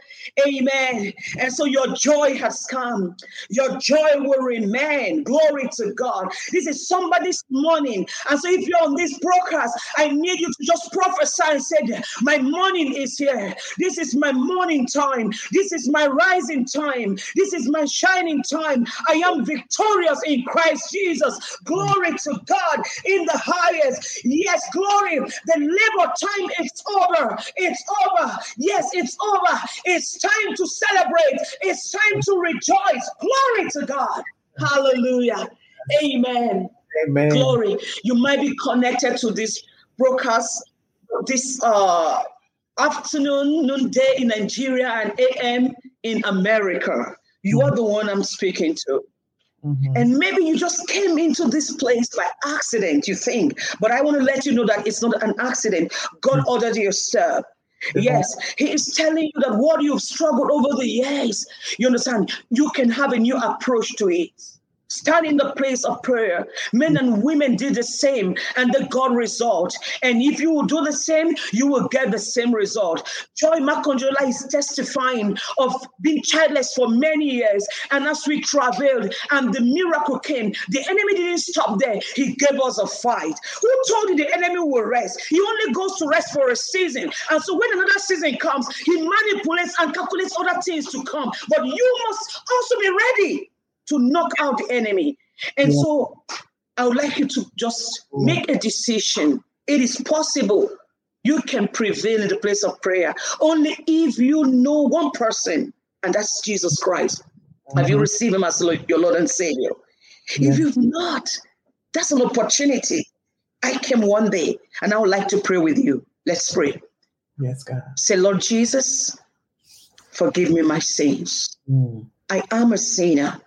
Amen. And so your joy has come. Your joy will remain. Glory to God. This is somebody's morning. And so if you're on this broadcast, I need you to just prophesy and say, My morning is here. This is my morning time. This is my rising time. This is my shining time. I am victorious in Christ Jesus. Glory to God in the highest. Yes, glory. The labor time is over. It's over. Yes, it's over. It's time to celebrate. It's time to rejoice. Glory to God. Hallelujah. Amen. Amen. Glory. You might be connected to this broadcast this uh, afternoon, noonday in Nigeria, and AM in America. You are the one I'm speaking to. Mhm. And maybe you just came into this place by accident, you think. But I want to let you know that it's not an accident. God ordered your step. Yes, He is telling you that what you've struggled over the years, you understand, you can have a new approach to it. Stand in the place of prayer. Men and women did the same and they got result. And if you will do the same, you will get the same result. Joy Makanjuola is testifying of being childless for many years. And as we traveled and the miracle came, the enemy didn't stop there. He gave us a fight. Who told you the enemy will rest? He only goes to rest for a season. And so when another season comes, he manipulates and calculates other things to come. But you must also be ready to knock out the enemy. And Yeah. so I would like you to just Mm. make a decision. It is possible you can prevail in the place of prayer only if you know one person, and that's Jesus Christ. Have you Mhm. received him as your Lord and Savior? Yeah. If you've not, that's an opportunity. I came one day and I would like to pray with you. Let's pray. Yes, God. Say, Lord Jesus, forgive me my sins. Mm. I am a sinner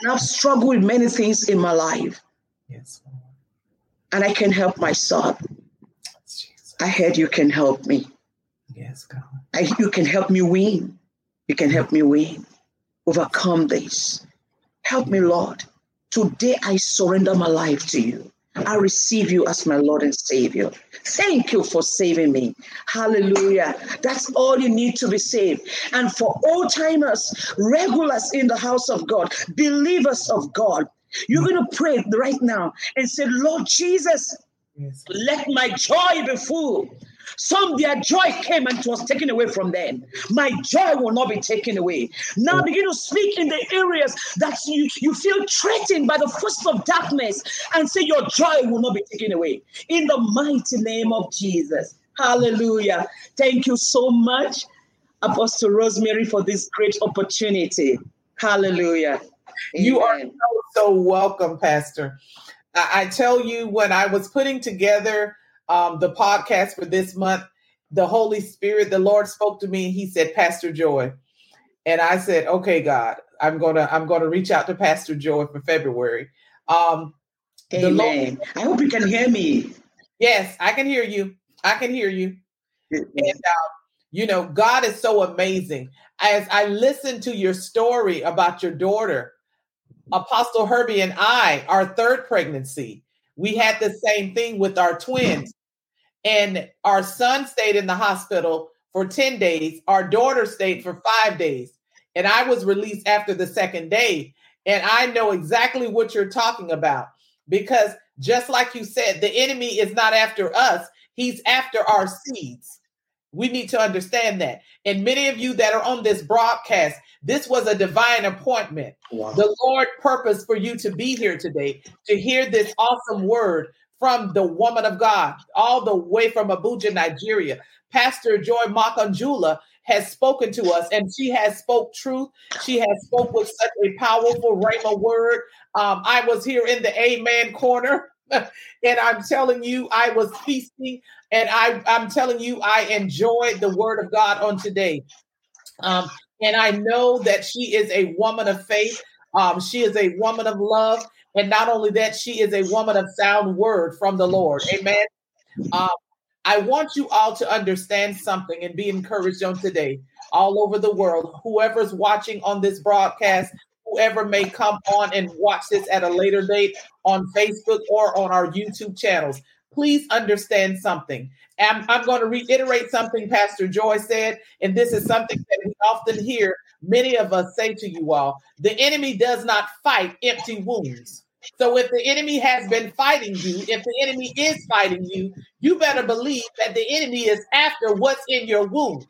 and I've struggled with many things in my life Yes, and I can help myself. Jesus. I heard you can help me. Yes, God. I, you can help me win. You can help me win. Overcome this. Help me, Lord. Today I surrender my life to you. I receive you as my Lord and Savior. Thank you for saving me. Hallelujah. That's all you need to be saved. And for old timers, regulars in the house of God, believers of God, you're going to pray right now and say, Lord Jesus, Yes. let my joy be full. Some their joy came and it was taken away from them. My joy will not be taken away. Now begin to speak in the areas that you, you feel threatened by the forces of darkness and say your joy will not be taken away. In the mighty name of Jesus. Hallelujah. Thank you so much, Apostle Rosemary, for this great opportunity. Hallelujah. You are so, so welcome, Pastor. I, I, tell you, when I was putting together um, the podcast for this month, the Holy Spirit, the Lord spoke to me. He said, Pastor Joy. And I said, okay, God, I'm gonna I'm gonna reach out to Pastor Joy for February. Um Amen. Lord, I hope you can hear me. Yes, I can hear you. I can hear you. and uh, you know, God is so amazing. As I listen to your story about your daughter, Apostle Herbie and I, our third pregnancy, we had the same thing with our twins. And our son stayed in the hospital for 10 days. Our daughter stayed for five days. And I was released after the second day. And I know exactly what you're talking about because just like you said, the enemy is not after us, he's after our seeds. We need to understand that. And many of you that are on this broadcast, this was a divine appointment. Wow. The Lord purposed for you to be here today to hear this awesome word from the woman of God, all the way from Abuja, Nigeria. Pastor Joy Makanjuola has spoken to us and she has spoke truth. She has spoke with such a powerful rhema word. Um, I was here in the amen corner and I'm telling you, I was feasting and I, I'm telling you, I enjoyed the word of God on today. Um, and I know that she is a woman of faith. Um, she is a woman of love. And not only that, she is a woman of sound word from the Lord. Amen. Um, I want you all to understand something and be encouraged on today, all over the world. Whoever's watching on this broadcast, whoever may come on and watch this at a later date on Facebook or on our YouTube channels, please understand something. I'm, I'm going to reiterate something Pastor Joy said, and this is something that we often hear many of us say to you all. The enemy does not fight empty wounds. So if the enemy has been fighting you, if the enemy is fighting you, you better believe that the enemy is after what's in your womb.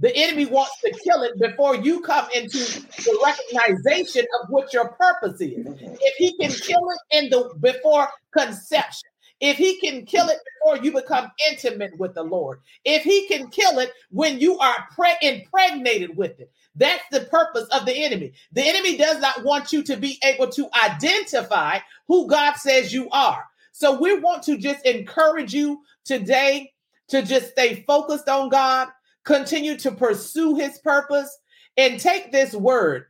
The enemy wants to kill it before you come into the recognition of what your purpose is. If he can kill it in the before conception, if he can kill it before you become intimate with the Lord, if he can kill it when you are pre- impregnated with it, that's the purpose of the enemy. The enemy does not want you to be able to identify who God says you are. So we want to just encourage you today to just stay focused on God, continue to pursue his purpose, and take this word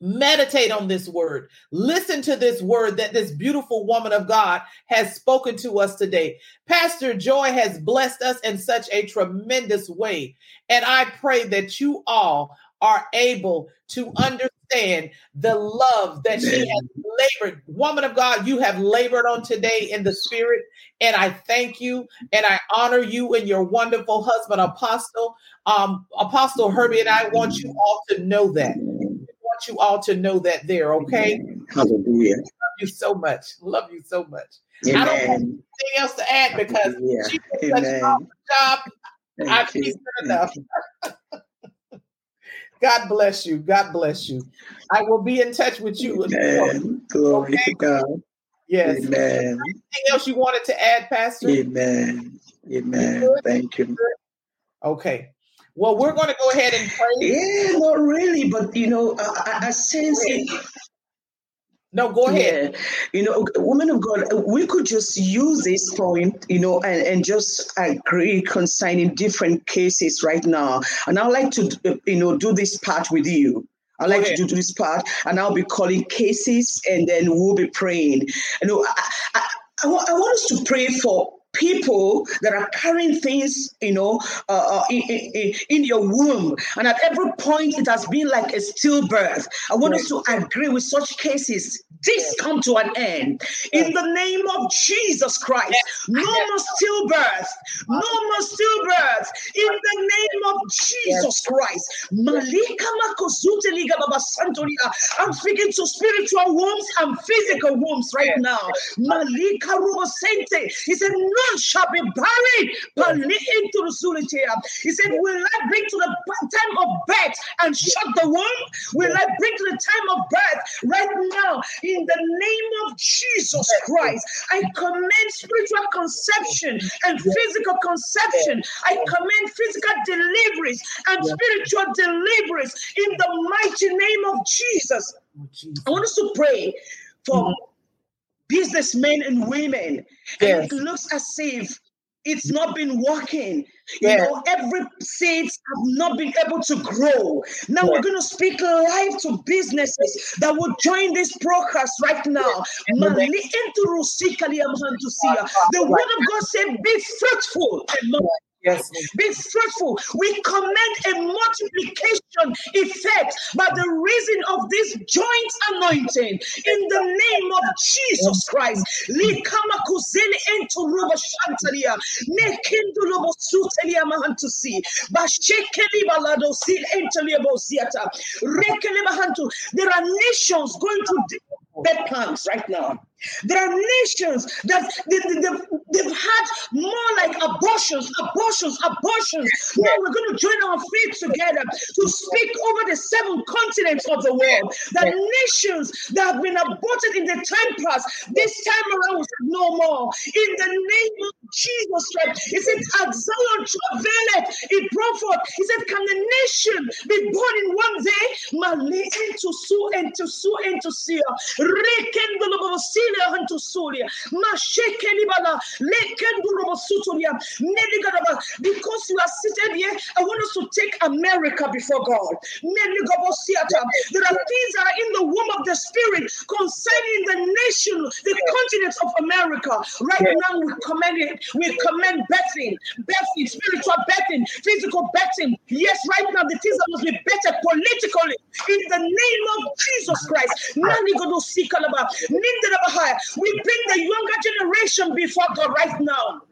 Meditate on this word. Listen to this word that this beautiful woman of God has spoken to us today. Pastor Joy has blessed us in such a tremendous way. And I pray that you all are able to understand the love that Amen. she has labored. Woman of God, you have labored on today in the spirit. And I thank you and I honor you and your wonderful husband, Apostle. Um, Apostle Herbie and I want you all to know that. Want you all to know that there, okay? Hallelujah. Love you so much. Love you so much. Amen. I don't have anything else to add because she did such a job. I've enough. God bless you. God bless you. I will be in touch with you. Amen. Glory okay? to God. Yes. Amen. Anything else you wanted to add, Pastor? Amen. Amen. You Thank you. Okay. Well, we're going to go ahead and pray. Yeah, not really, but you know, I, I sense it no, go ahead. Yeah. You know, woman of God, we could just use this point, you know, and, and just uh, agree concerning different cases right now. And I'd like to, uh, you know, do this part with you. I like to do this part, and I'll be calling cases, and then we'll be praying. You know, I, I, I, want, I want us to pray for people that are carrying things, you know, uh, uh in, in, in, your womb. And at every point, it has been like a stillbirth. I want us to agree with such cases. This come to an end. In the name of Jesus Christ, no more stillbirth. No more stillbirth. In the name of Jesus Christ. I'm speaking to spiritual wombs and physical wombs right now. Malika He said, No shall be buried. But into the He said, Will I bring to the time of birth and shut the womb? Will I bring to the time of birth right now in the name of Jesus Christ? I command spiritual conception and physical conception. I command physical deliveries and spiritual deliveries in the mighty name of Jesus. Oh, I want us to pray for mm-hmm. Businessmen and women. Yes. And it looks as if it's not been working. You know, every seeds have not been able to grow. Now yeah. we're going to speak live to businesses that will join this broadcast right now. The word of God said, Be fruitful and Yes. Be fruitful. We command a multiplication effect by the reason of this joint anointing in the name of Jesus Christ. Likamakuzeli into Ruba Shantalia, Mekindu Lobo Sutelia Mahantusi, Bashekeli Balado Sil Enteliabo Ziata, Rekele Mahantu. There are nations going to bed plans right now. There are nations that they, have they, had more like abortions, abortions, abortions. Now we're going to join our faith together to speak over the seven continents of the world. The nations that have been aborted in the time past, this time around, no more. In the name of Jesus Christ, he said, Zion travaileth, he brought forth. He said, Can the nation be born in one day? Malay into Su, into Su, into Sia. Rekendolo Silia Hantu Sulia. Mashekelibala. Lekenduro Sutulia. Because you are seated here, I want us to take America before God. There are things that are in the womb of the spirit concerning the nation, the continent of America. Right now, we command it. We command birthing, birthing, spiritual birthing, physical birthing. Yes, right now, the things that must be better politically in the name of Jesus Christ. Ah. We bring the younger generation before God right now.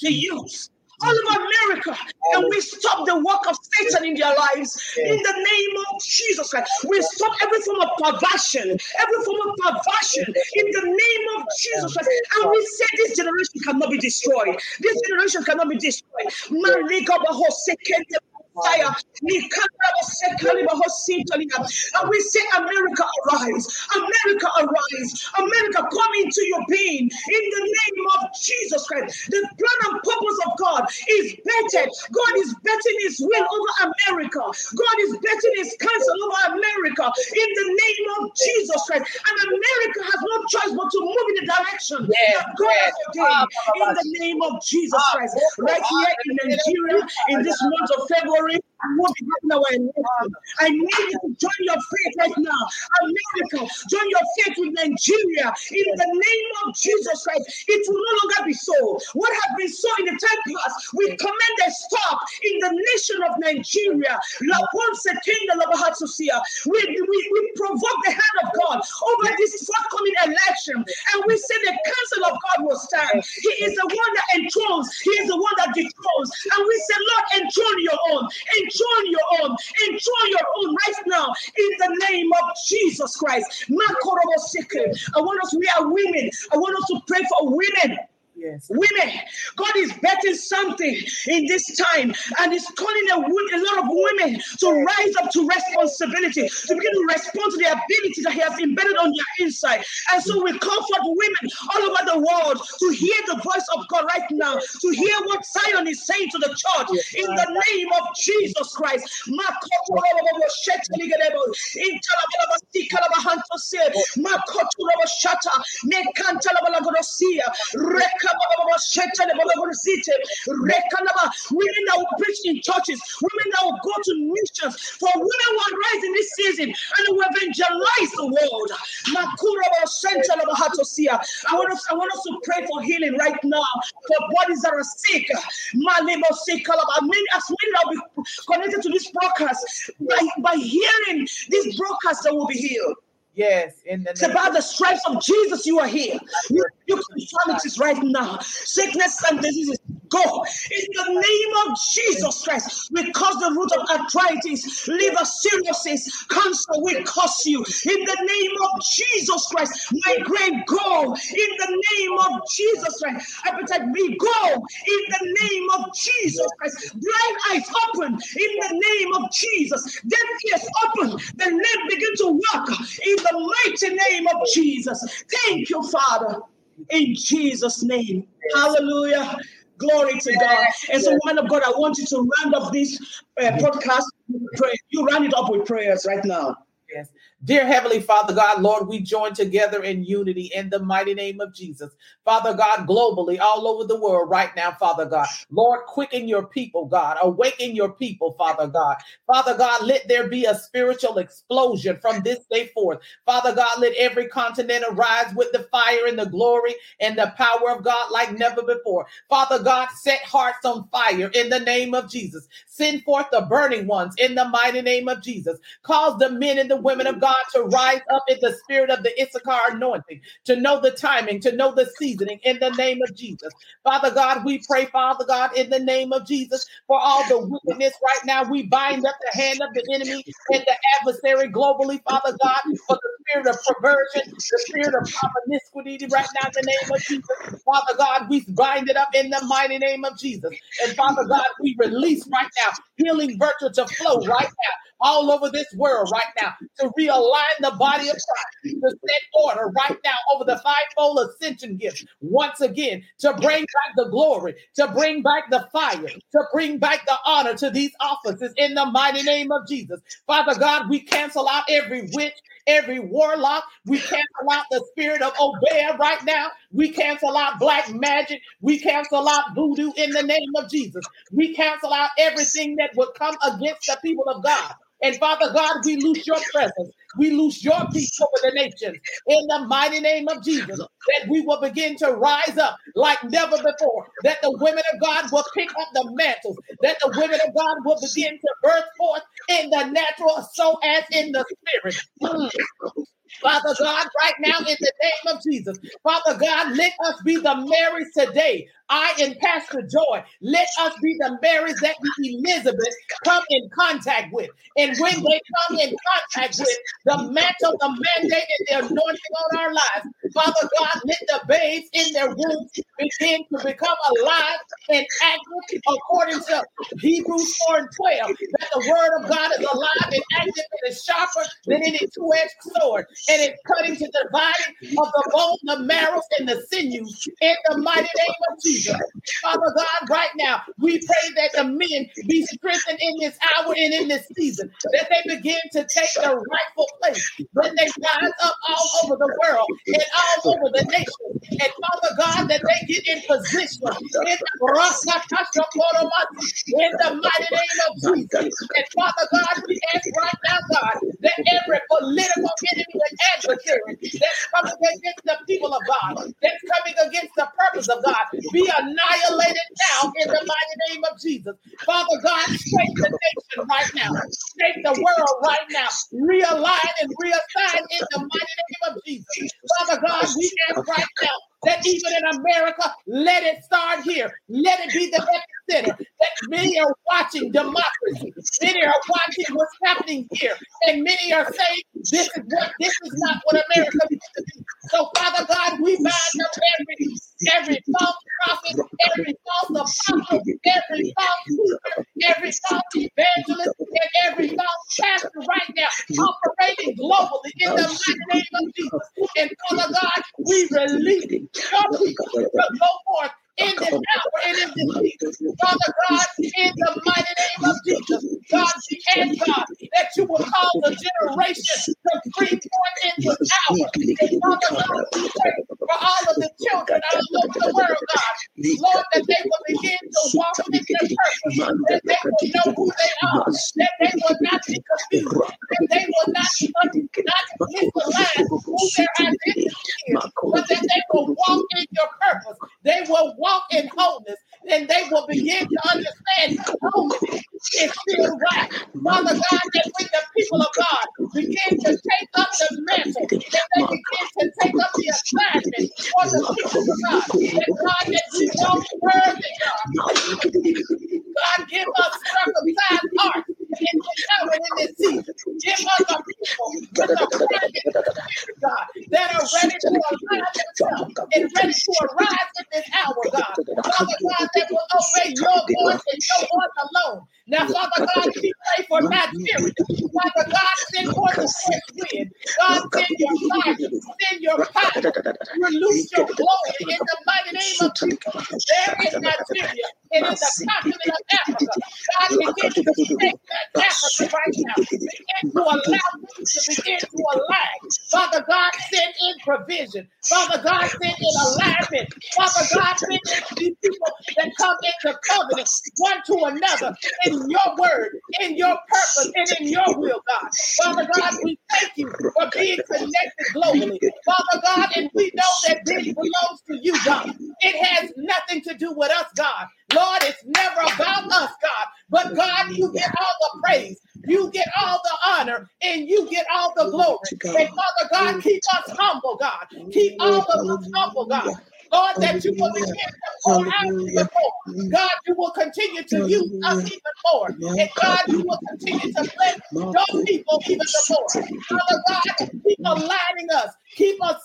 The youth all over America, and we stop the work of Satan in their lives. In the name of Jesus Christ. We stop every form of perversion, every form of perversion in the name of Jesus Christ. And we say this generation cannot be destroyed. This generation cannot be destroyed fire. And we say, America, arise. America, arise. America, come into your being in the name of Jesus Christ. The plan and purpose of God is better. God is betting his will over America. God is betting his counsel over America in the name of Jesus Christ. And America has no choice but to move in the direction yeah, that God has ordained ah, in the name of Jesus ah, Christ. Oh, right here in Nigeria, in this month of February, glory I need you to join your faith right now. America, join your faith with Nigeria in the name of Jesus Christ. It will no longer be so. What has been so in the time past, we command a stop in the nation of Nigeria. We, we, we provoke the hand of God over this forthcoming election, and we say the counsel of God will stand. He is the one that enthrones, He is the one that dethrones. And we say, Lord, enthrone your own. Enjoy your own. Enjoy your own right now in the name of Jesus Christ. I want us, we are women. I want us to pray for women. Yes. Women, God is betting something in this time and is calling a, a, lot of women to rise up to responsibility, to begin to respond to the ability that He has embedded on their inside. And so we comfort women all over the world to hear the voice of God right now, to hear what Zion is saying to the church in the name of Jesus Christ. Women that will preach in churches, women that will go to missions, for women will rise in this season and will evangelize the world. I want us, I want us to pray for healing right now for bodies that are sick. My name will sick as many that will be connected to this broadcast, by, by hearing this broadcast, they will be healed. Yes, in the it's about the stripes of Jesus you are here. You, you infirmities right now, sickness and diseases go. In the name of Jesus Christ, we cause the root of arthritis, liver cirrhosis, cancer will cause you. In the name of Jesus Christ, migraine go. In the name of Jesus Christ, appetite be go. In the name of Jesus Christ, blind eyes open. In the name of Jesus, deaf ears open. The limb begin to work. In the mighty name of Jesus. Thank you, Father. In Jesus' name. Hallelujah. Glory to God. And so, man of God, I want you to round up this uh, podcast. You round it up with prayers right now. Yes. Dear Heavenly Father God, Lord, we join together in unity in the mighty name of Jesus. Father God, globally, all over the world right now, Father God. Lord, quicken your people, God. Awaken your people, Father God. Father God, let there be a spiritual explosion from this day forth. Father God, let every continent arise with the fire and the glory and the power of God like never before. Father God, set hearts on fire in the name of Jesus. Send forth the burning ones in the mighty name of Jesus. Cause the men and the women of God God, to rise up in the spirit of the Issachar anointing, to know the timing, to know the seasoning in the name of Jesus. Father God, we pray, Father God, in the name of Jesus, for all the wickedness right now. We bind up the hand of the enemy and the adversary globally, Father God, for the spirit of perversion, the spirit of promiscuity right now in the name of Jesus. Father God, we bind it up in the mighty name of Jesus. And Father God, we release right now healing virtue to flow right now all over this world right now to realign the body of Christ, to set order right now over the fivefold ascension gifts once again, to bring back the glory, to bring back the fire, to bring back the honor to these offices in the mighty name of Jesus. Father God, we cancel out every witch, every warlock. We cancel out the spirit of Obeah right now. We cancel out black magic. We cancel out voodoo in the name of Jesus. We cancel out everything that would come against the people of God. And Father God, we lose your presence. We lose your peace over the nations in the mighty name of Jesus. That we will begin to rise up like never before. That the women of God will pick up the mantles. That the women of God will begin to birth forth in the natural so as in the spirit. Mm. Father God, right now in the name of Jesus, Father God, let us be the Marys today I and Pastor Joy, let us be the Marys that Elizabeth come in contact with. And when they come in contact with the mantle, the mandate, and the anointing on our lives, Father God, let the babes in their wombs begin to become alive and active according to Hebrews 4 and 12. That the word of God is alive and active and is sharper than any two-edged sword, and it's cutting to the dividing of the bone, the marrow, and the sinews in the mighty name of Jesus. Jesus. Father God, right now, we pray that the men be strengthened in this hour and in this season, that they begin to take their rightful place, that they rise up all over the world and all over the nation. And Father God, that they get in position in the, mighty name of Jesus. And Father God, we ask right now, God, that every political enemy and adversary that's coming against the people of God, that's coming against the purpose of God, be annihilated now in the mighty name of Jesus. Father God, shake the nation right now, shake the world right now, realign and reassign in the mighty name of Jesus. Father God, we ask right now that even in America, let it start here. Let it be the epicenter. That many are watching democracy. Many are watching what's happening here. And many are saying, this is what this is not what America needs to be. So, Father God, we bind up every every false prophet, every false apostle, every false teacher, every false evangelist, and every false pastor right now, operating globally in the mighty name of Jesus. And Father God, we release go forth in this hour and in this season. Father God, in the mighty name of Jesus, God, we ask God that you will cause a generation to bring forth in this hour. And Father God, we pray for all of the children all over the world, God. Lord, that they will begin to walk in their purpose, that they will know who they are, that they will not be confused, that they will not, not misaligned who their identity is, but that they will walk in your purpose. They will walk in wholeness and they will begin to understand wholeness is still right. Father God, that when the people of God begin to take up the mantle, that they begin to take up the assignment for the people of God, that God, that we don't worthy, God. God, give us circumcised hearts in this season. Give us a people with a God, that are ready to and ready to arise in this hour, God. Father God, that will obey your voice and alone. Now, Father God, for Nigeria. Father God, send. God, send your send your power, release your glory in the mighty name of Jesus. Nigeria in the continent of Africa. God, Africa right now. Begin to allow to begin to align. Father God, send in provision. Father God, send in alignment. Father God, send in these people that come into covenant one to another. In your word, in your purpose, and in your will, God. Father God, we thank you for being connected globally. Father God, and we know that this belongs to you, God. It has nothing to do with us, God. Lord, it's never about us, God. But God, you get all the praise, you get all the honor, and you get all the glory. And Father God, keep us humble, God. Keep all of us humble, God. Lord, that you will begin to pour out even more. God, you will continue to use us even more. And God, you will continue to bless your people even the more. Father God, keep aligning us, keep us.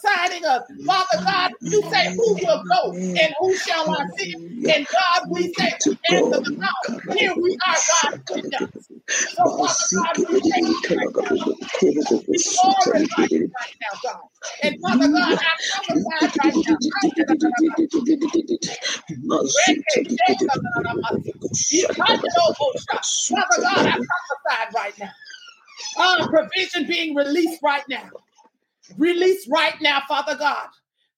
Father God, you say who will go and who shall I send? And God, we say to answer the call. Here we are, God. So Father God, we thank right now. We glorify you right now, God. And Father God, I prophesy right now. Father God, I prophesied right now. Uh, provision being released right now. Released right now, Father God,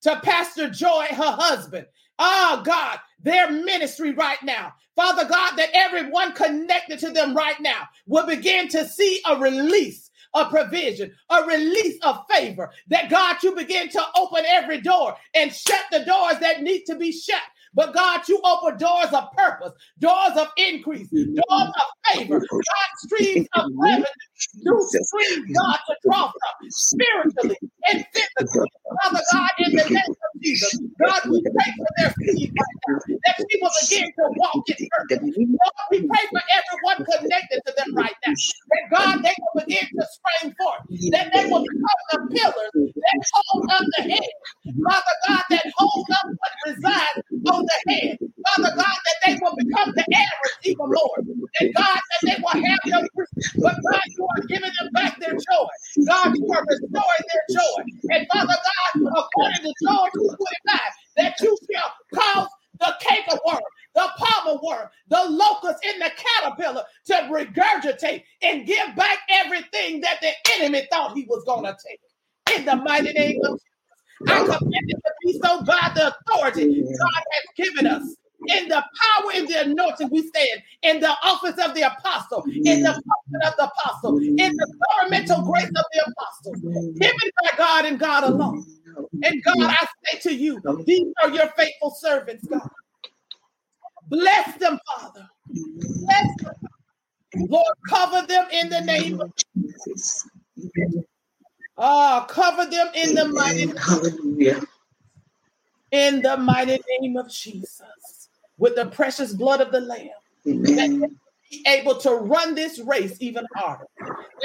to Pastor Joy, her husband. Oh God, their ministry right now. Father God, that everyone connected to them right now will begin to see a release a provision, a release of favor. That God, you begin to open every door and shut the doors that need to be shut. But God, you open doors of purpose, doors of increase, doors of favor, God, streams of revenue, new streams, God, to draw from spiritually and physically. Father God, in the name of Jesus, God, we pray for their seed right now, that will begin to walk in purpose. Lord, we pray for everyone connected to them right now, that God, they will begin to spring forth, that they will become the pillars that hold up the head. Father God, that hold up what resides on the head. Father God, that they will become the heirs even more. That God, that they will have no but God, you giving them back their joy. God, you are restoring their joy. And Father God, according to Joel 25, that you shall cause the canker worm, the palmer worm, the locust, and the caterpillar to regurgitate and give back everything that the enemy thought he was going to take. In the mighty name of Jesus. I command it to be so by the authority God has given us. In the power and the anointing we stand, in the office of the apostle, in the mm. function of the apostle, in the mm. governmental grace of the apostle, mm. given by God and God alone. And God, I say to you, these are your faithful servants, God. Bless them, Father. Bless them. Lord, cover them in the name of Jesus. Ah, cover them in the mighty Hallelujah. In the mighty name of Jesus, with the precious blood of the Lamb, Amen. be able to run this race even harder.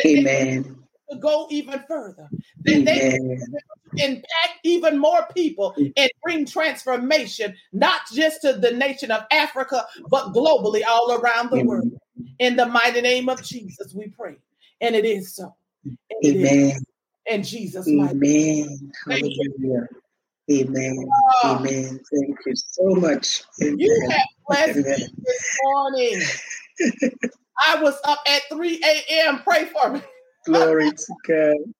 Amen. To go even further, that they impact even more people and bring transformation, not just to the nation of Africa, but globally all around the world. In the mighty name of Jesus, we pray. And it is so. Amen in Jesus' Amen. Name. Hallelujah. Amen. Oh. Amen. Thank you so much. Amen. You have blessed me this morning. I was up at 3 a.m. Pray for me. Glory to God.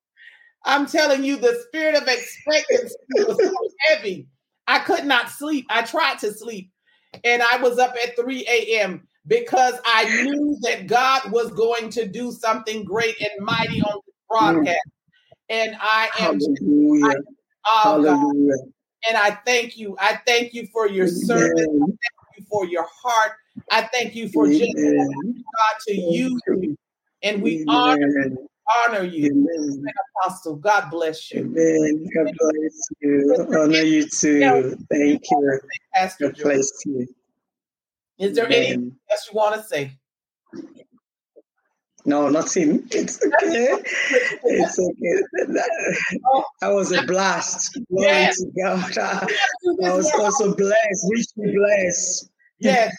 I'm telling you, the spirit of expectancy was so heavy. I could not sleep. I tried to sleep, and I was up at 3 a.m. because I knew that God was going to do something great and mighty on this mm. broadcast. And I am. I, oh Hallelujah. God. And I thank you. I thank you for your Amen. service. I thank you for your heart. I thank you for just God to use you. And we honor, honor you. Amen. Apostle, God bless you. Amen. God bless you. Honor you too. Thank you. Pastor God bless you. Is there Amen. anything else you want to say? No, not him. It's okay. it's okay. That was a blast. Glory yes. to God. I was also blessed, We richly blessed. Yes.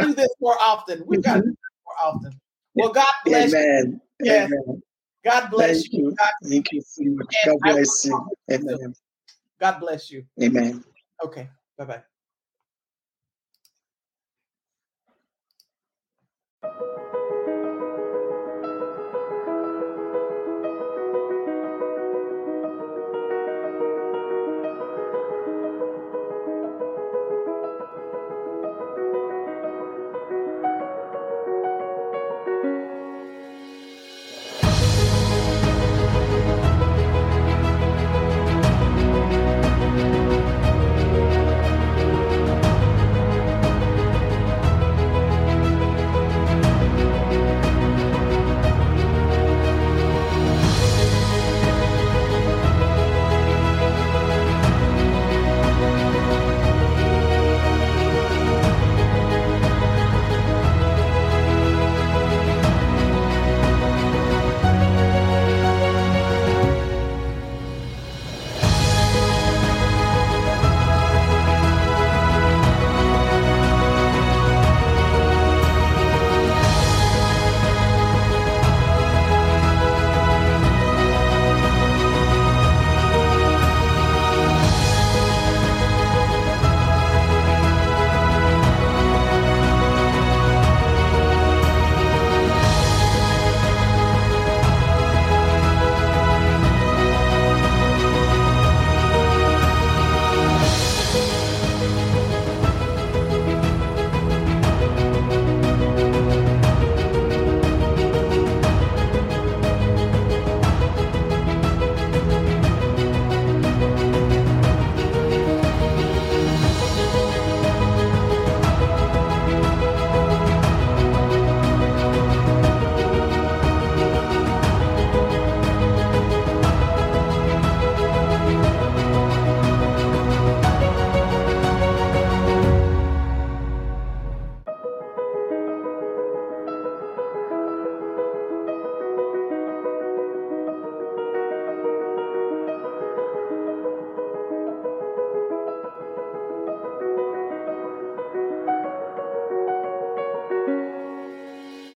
do this more often. We got to do this more often. Well, God bless Amen. you. Yes. Amen. God bless Thank you. God bless Thank you so much. God bless you. Amen. God bless you. Amen. Okay. Bye bye.